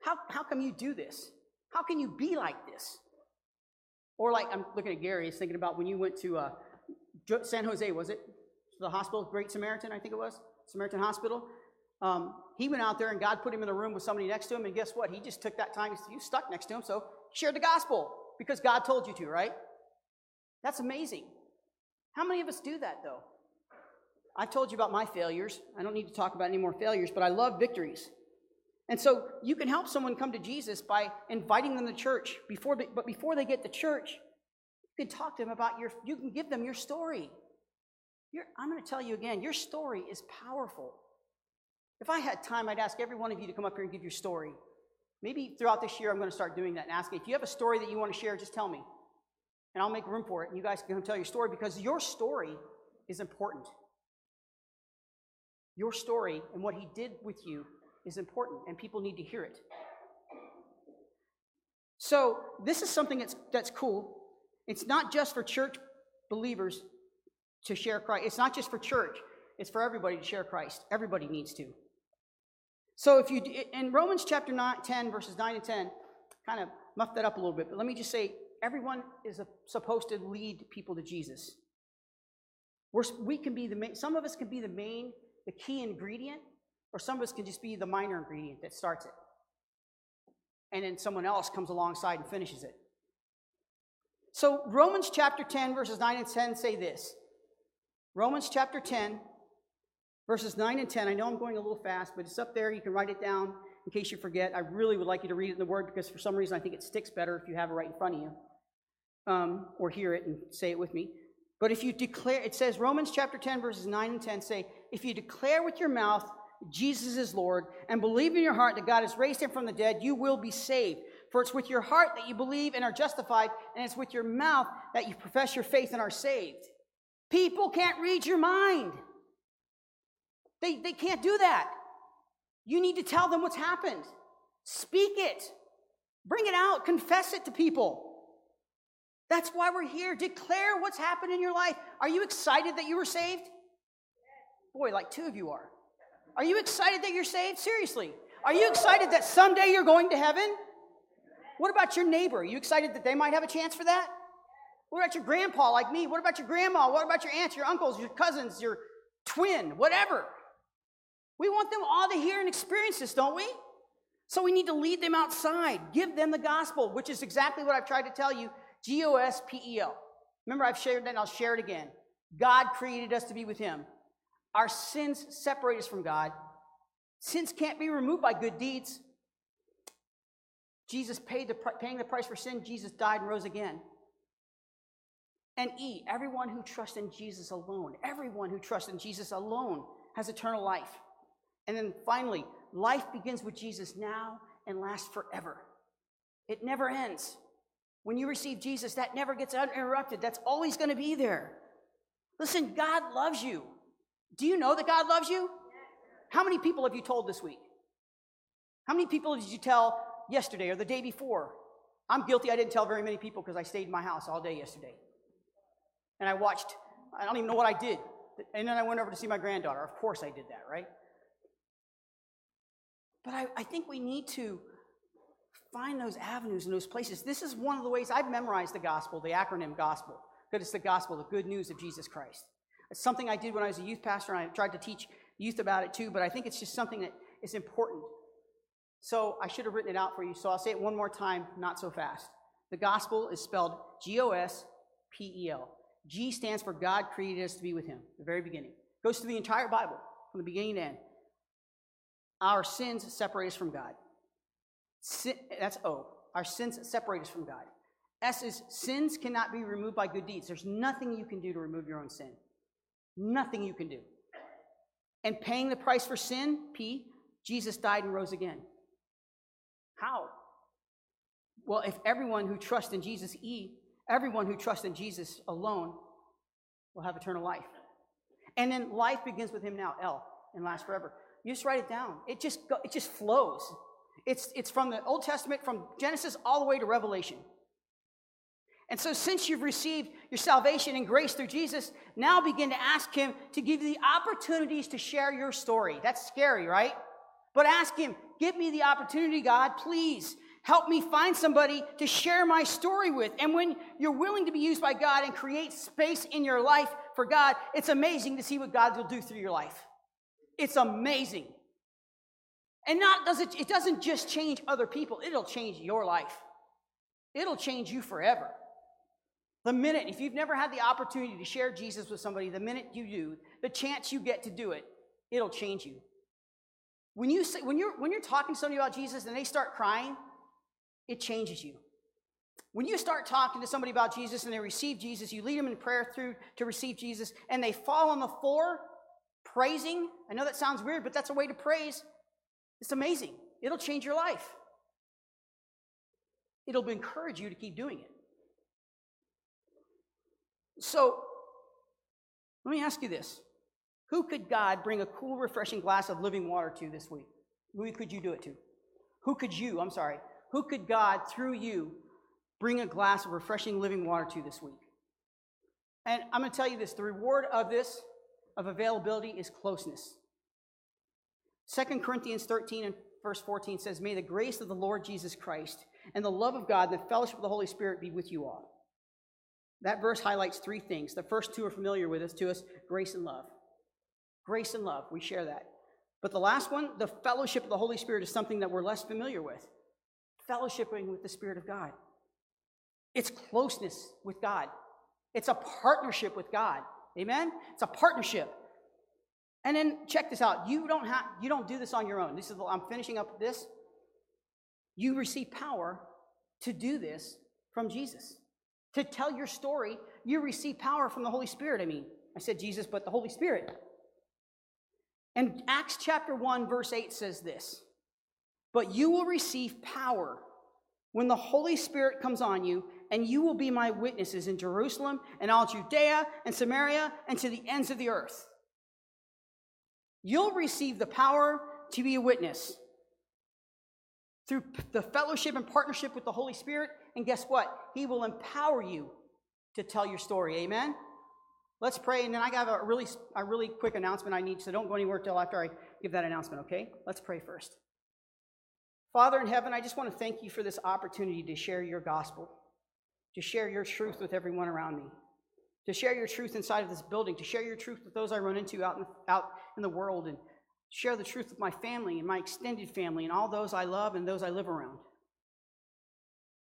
B: How, how come you do this? How can you be like this? Or like I'm looking at Gary, he's thinking about when you went to uh, San Jose, was it? The hospital, Great Samaritan, I think it was, Samaritan Hospital. Um, he went out there and God put him in the room with somebody next to him, and guess what? He just took that time. You stuck next to him, so share the gospel because God told you to, right? That's amazing. How many of us do that, though? I've told you about my failures. I don't need to talk about any more failures, but I love victories. And so you can help someone come to Jesus by inviting them to church. Before they, but before they get to church, you can talk to them about your, you can give them your story. Your, I'm going to tell you again, your story is powerful. If I had time, I'd ask every one of you to come up here and give your story. Maybe throughout this year, I'm going to start doing that and asking if you have a story that you want to share, just tell me. And I'll make room for it. And you guys can come tell your story because your story is important. Your story and what he did with you is important, and people need to hear it. So, this is something that's, that's cool. It's not just for church believers to share Christ, it's not just for church, it's for everybody to share Christ. Everybody needs to. So if you in Romans chapter 9, 10, verses 9 and 10, kind of muff that up a little bit, but let me just say everyone is a, supposed to lead people to Jesus. We're, we can be the main, some of us can be the main, the key ingredient, or some of us can just be the minor ingredient that starts it. And then someone else comes alongside and finishes it. So Romans chapter 10, verses 9 and 10 say this. Romans chapter 10, verses 9 and 10. I know I'm going a little fast, but it's up there. You can write it down in case you forget. I really would like you to read it in the Word because for some reason I think it sticks better if you have it right in front of you um, or hear it and say it with me. But if you declare, it says Romans chapter 10, verses 9 and 10 say, if you declare with your mouth Jesus is Lord and believe in your heart that God has raised him from the dead, you will be saved. For it's with your heart that you believe and are justified, and it's with your mouth that you profess your faith and are saved. People can't read your mind. They, they can't do that. You need to tell them what's happened. Speak it. Bring it out. Confess it to people. That's why we're here. Declare what's happened in your life. Are you excited that you were saved? Boy, like two of you are. Are you excited that you're saved? Seriously. Are you excited that someday you're going to heaven? What about your neighbor? Are you excited that they might have a chance for that? What about your grandpa like me? What about your grandma? What about your aunts, your uncles, your cousins, your twin, whatever? We want them all to hear and experience this, don't we? So we need to lead them outside, give them the gospel, which is exactly what I've tried to tell you G O S P E L. Remember, I've shared that and I'll share it again. God created us to be with Him. Our sins separate us from God. Sins can't be removed by good deeds. Jesus paid the paying the price for sin. Jesus died and rose again. And E, everyone who trusts in Jesus alone, everyone who trusts in Jesus alone has eternal life. And then finally, life begins with Jesus now and lasts forever. It never ends. When you receive Jesus, that never gets uninterrupted. That's always going to be there. Listen, God loves you. Do you know that God loves you? How many people have you told this week? How many people did you tell yesterday or the day before? I'm guilty. I didn't tell very many people because I stayed in my house all day yesterday. And I watched, I don't even know what I did. And then I went over to see my granddaughter. Of course I did that, right? But I, I think we need to find those avenues and those places. This is one of the ways I've memorized the gospel, the acronym gospel, because it's the gospel, the good news of Jesus Christ. It's something I did when I was a youth pastor, and I tried to teach youth about it too, but I think it's just something that is important. So I should have written it out for you, so I'll say it one more time, not so fast. The gospel is spelled G O S P E L. G stands for God created us to be with Him, the very beginning. Goes through the entire Bible, from the beginning to end. Our sins separate us from God. Sin, that's O. Our sins separate us from God. S is sins cannot be removed by good deeds. There's nothing you can do to remove your own sin. Nothing you can do. And paying the price for sin, P, Jesus died and rose again. How? Well, if everyone who trusts in Jesus, E, everyone who trusts in Jesus alone will have eternal life. And then life begins with him now, L, and lasts forever. You just write it down. It just it just flows. It's it's from the Old Testament, from Genesis all the way to Revelation. And so, since you've received your salvation and grace through Jesus, now begin to ask Him to give you the opportunities to share your story. That's scary, right? But ask Him, give me the opportunity, God, please. Help me find somebody to share my story with. And when you're willing to be used by God and create space in your life for God, it's amazing to see what God will do through your life. It's amazing. And not does it, it doesn't just change other people, it'll change your life. It'll change you forever. The minute, if you've never had the opportunity to share Jesus with somebody, the minute you do, the chance you get to do it, it'll change you. When, you say, when, you're, when you're talking to somebody about Jesus and they start crying, it changes you. When you start talking to somebody about Jesus and they receive Jesus, you lead them in prayer through to receive Jesus, and they fall on the floor praising. I know that sounds weird, but that's a way to praise. It's amazing. It'll change your life. It'll encourage you to keep doing it. So, let me ask you this Who could God bring a cool, refreshing glass of living water to this week? Who could you do it to? Who could you, I'm sorry, who could God, through you, bring a glass of refreshing living water to this week? And I'm going to tell you this the reward of this, of availability, is closeness. 2 Corinthians 13 and verse 14 says, May the grace of the Lord Jesus Christ and the love of God and the fellowship of the Holy Spirit be with you all. That verse highlights three things. The first two are familiar with us to us grace and love. Grace and love, we share that. But the last one, the fellowship of the Holy Spirit, is something that we're less familiar with. Fellowshipping with the Spirit of God. It's closeness with God. It's a partnership with God. Amen? It's a partnership. And then check this out. You don't have you don't do this on your own. This is I'm finishing up this. You receive power to do this from Jesus to tell your story, you receive power from the Holy Spirit. I mean, I said Jesus, but the Holy Spirit. And Acts chapter 1, verse 8 says this But you will receive power when the Holy Spirit comes on you, and you will be my witnesses in Jerusalem and all Judea and Samaria and to the ends of the earth. You'll receive the power to be a witness through the fellowship and partnership with the Holy Spirit and guess what? He will empower you to tell your story. Amen? Let's pray, and then I got a really, a really quick announcement I need, so don't go anywhere till after I give that announcement, okay? Let's pray first. Father in heaven, I just want to thank you for this opportunity to share your gospel, to share your truth with everyone around me, to share your truth inside of this building, to share your truth with those I run into out in, out in the world, and share the truth with my family and my extended family and all those I love and those I live around.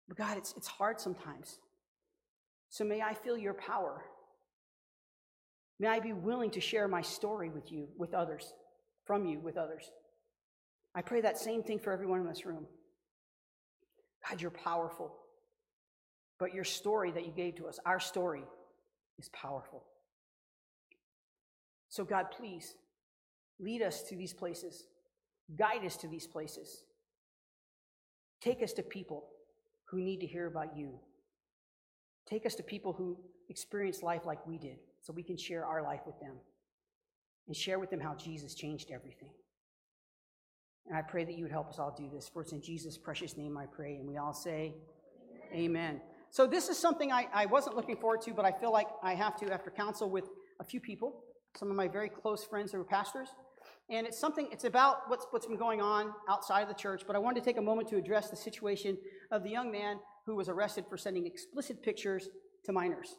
B: But God, it's, it's hard sometimes. So may I feel your power. May I be willing to share my story with you, with others, from you, with others. I pray that same thing for everyone in this room. God, you're powerful. But your story that you gave to us, our story, is powerful. So, God, please lead us to these places, guide us to these places, take us to people who need to hear about you. Take us to people who experience life like we did so we can share our life with them and share with them how Jesus changed everything. And I pray that you would help us all do this. For it's in Jesus' precious name I pray. And we all say, Amen. Amen. So, this is something I, I wasn't looking forward to, but I feel like I have to after counsel with a few people, some of my very close friends who are pastors. And it's something, it's about what's, what's been going on outside of the church, but I wanted to take a moment to address the situation of the young man who was arrested for sending explicit pictures to minors.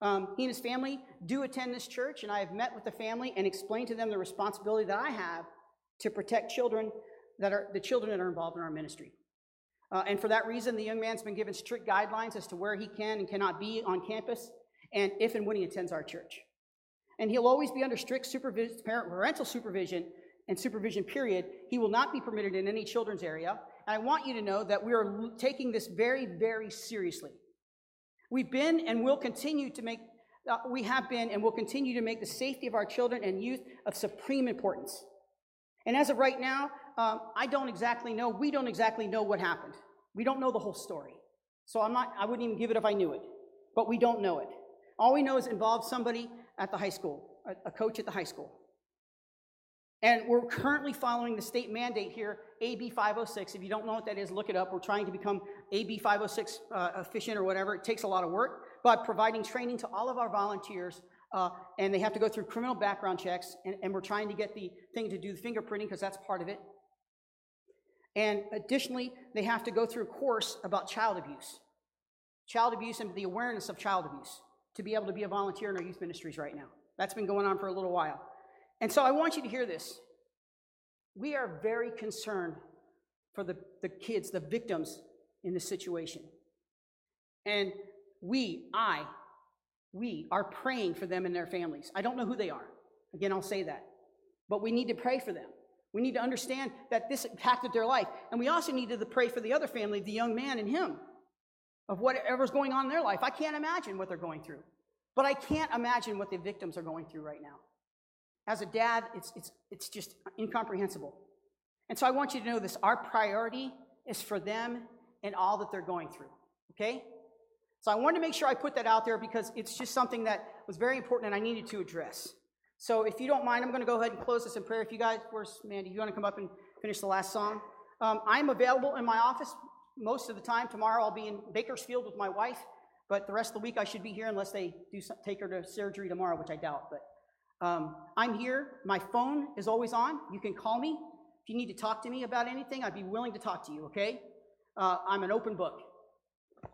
B: Um, he and his family do attend this church, and I have met with the family and explained to them the responsibility that I have to protect children that are the children that are involved in our ministry. Uh, and for that reason, the young man's been given strict guidelines as to where he can and cannot be on campus and if and when he attends our church. And he'll always be under strict parental supervision and supervision period. He will not be permitted in any children's area. And I want you to know that we are taking this very, very seriously. We've been and will continue to make, uh, we have been and will continue to make the safety of our children and youth of supreme importance. And as of right now, um, I don't exactly know, we don't exactly know what happened. We don't know the whole story. So I'm not, I wouldn't even give it if I knew it. But we don't know it. All we know is involved somebody at the high school, a, coach at the high school. And we're currently following the state mandate here, AB 506. If you don't know what that is, look it up. We're trying to become AB 506 uh, efficient or whatever. It takes a lot of work, but providing training to all of our volunteers, uh, and they have to go through criminal background checks, and, and we're trying to get the thing to do the fingerprinting because that's part of it. And additionally, they have to go through a course about child abuse, child abuse and the awareness of child abuse to be able to be a volunteer in our youth ministries right now. That's been going on for a little while. And so I want you to hear this. We are very concerned for the, the kids, the victims in this situation. And we, I, we are praying for them and their families. I don't know who they are. Again, I'll say that. But we need to pray for them. We need to understand that this impacted their life. And we also need to pray for the other family, the young man and him, of whatever's going on in their life. I can't imagine what they're going through. But I can't imagine what the victims are going through right now. As a dad, it's, it's, it's just incomprehensible. And so I want you to know this our priority is for them and all that they're going through. Okay? So I wanted to make sure I put that out there because it's just something that was very important and I needed to address. So if you don't mind, I'm going to go ahead and close this in prayer. If you guys, where's Mandy? You want to come up and finish the last song? Um, I'm available in my office most of the time. Tomorrow I'll be in Bakersfield with my wife, but the rest of the week I should be here unless they do some, take her to surgery tomorrow, which I doubt. But um, I'm here. My phone is always on. You can call me if you need to talk to me about anything. I'd be willing to talk to you. Okay? Uh, I'm an open book.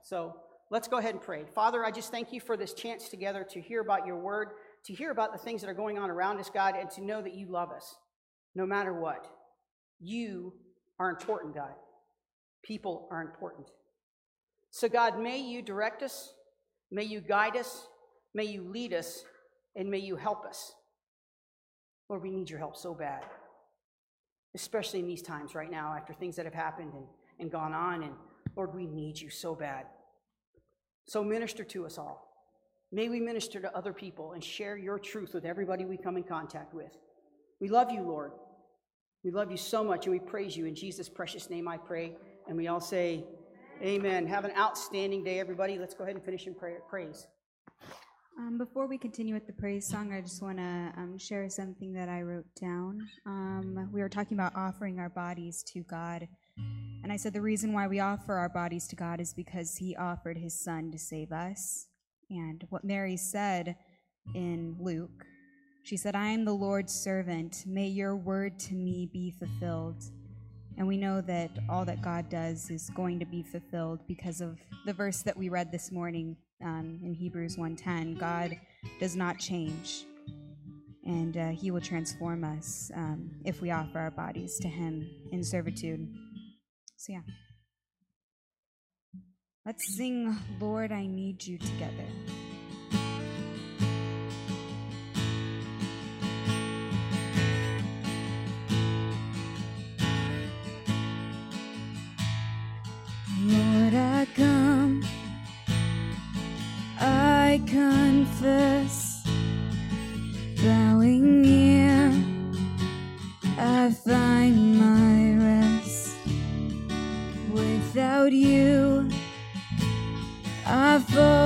B: So let's go ahead and pray. Father, I just thank you for this chance together to hear about your word to hear about the things that are going on around us, God, and to know that you love us no matter what. You are important, God. People are important. So, God, may you direct us, may you guide us, may you lead us, and may you help us. Lord, we need your help so bad, especially in these times right now after things that have happened and, and gone on. And Lord, we need you so bad. So, minister to us all. May we minister to other people and share your truth with everybody we come in contact with. We love you, Lord. We love you so much and we praise you. In Jesus' precious name I pray. And we all say, Amen. Have an outstanding day, everybody. Let's go ahead and finish in prayer, praise.
A: Um, before we continue with the praise song, I just want to um, share something that I wrote down. Um, we were talking about offering our bodies to God. And I said the reason why we offer our bodies to God is because He offered His Son to save us. And what Mary said in Luke, she said, I am the Lord's servant. May your word to me be fulfilled. And we know that all that God does is going to be fulfilled because of the verse that we read this morning um, in Hebrews 1:10. God does not change, and uh, He will transform us um, if we offer our bodies to Him in servitude. So yeah. Let's sing, Lord, I Need You together. I fall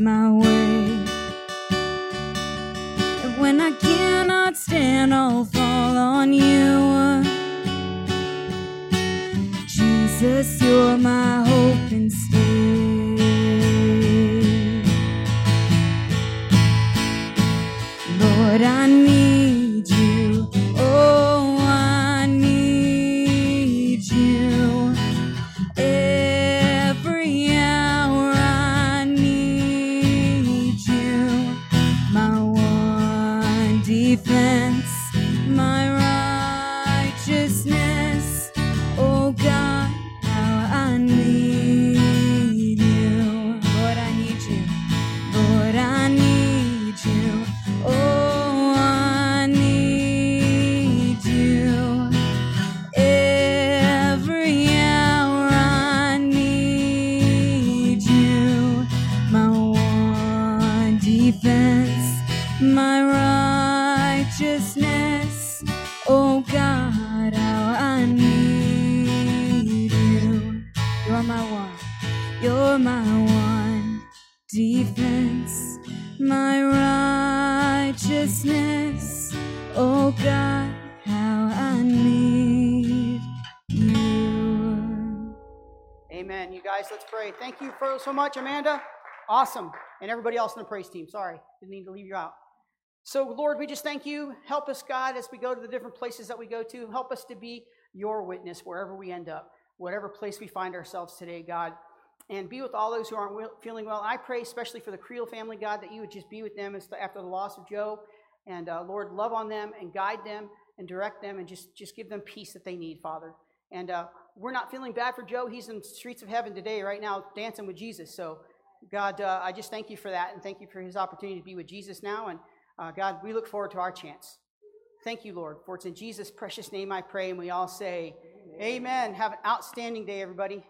A: my way. And when I cannot stand, I'll fall on you. Jesus, you're my hope and
B: so much, Amanda. Awesome. And everybody else in the praise team. Sorry, didn't need to leave you out. So, Lord, we just thank you. Help us, God, as we go to the different places that we go to. Help us to be your witness wherever we end up, whatever place we find ourselves today, God. And be with all those who aren't feeling well. I pray, especially for the Creel family, God, that you would just be with them after the loss of Joe. And uh, Lord, love on them and guide them and direct them and just, just give them peace that they need, Father. And uh, we're not feeling bad for Joe. He's in the streets of heaven today, right now, dancing with Jesus. So, God, uh, I just thank you for that and thank you for his opportunity to be with Jesus now. And uh, God, we look forward to our chance. Thank you, Lord, for it's in Jesus' precious name I pray. And we all say, Amen. Have an outstanding day, everybody.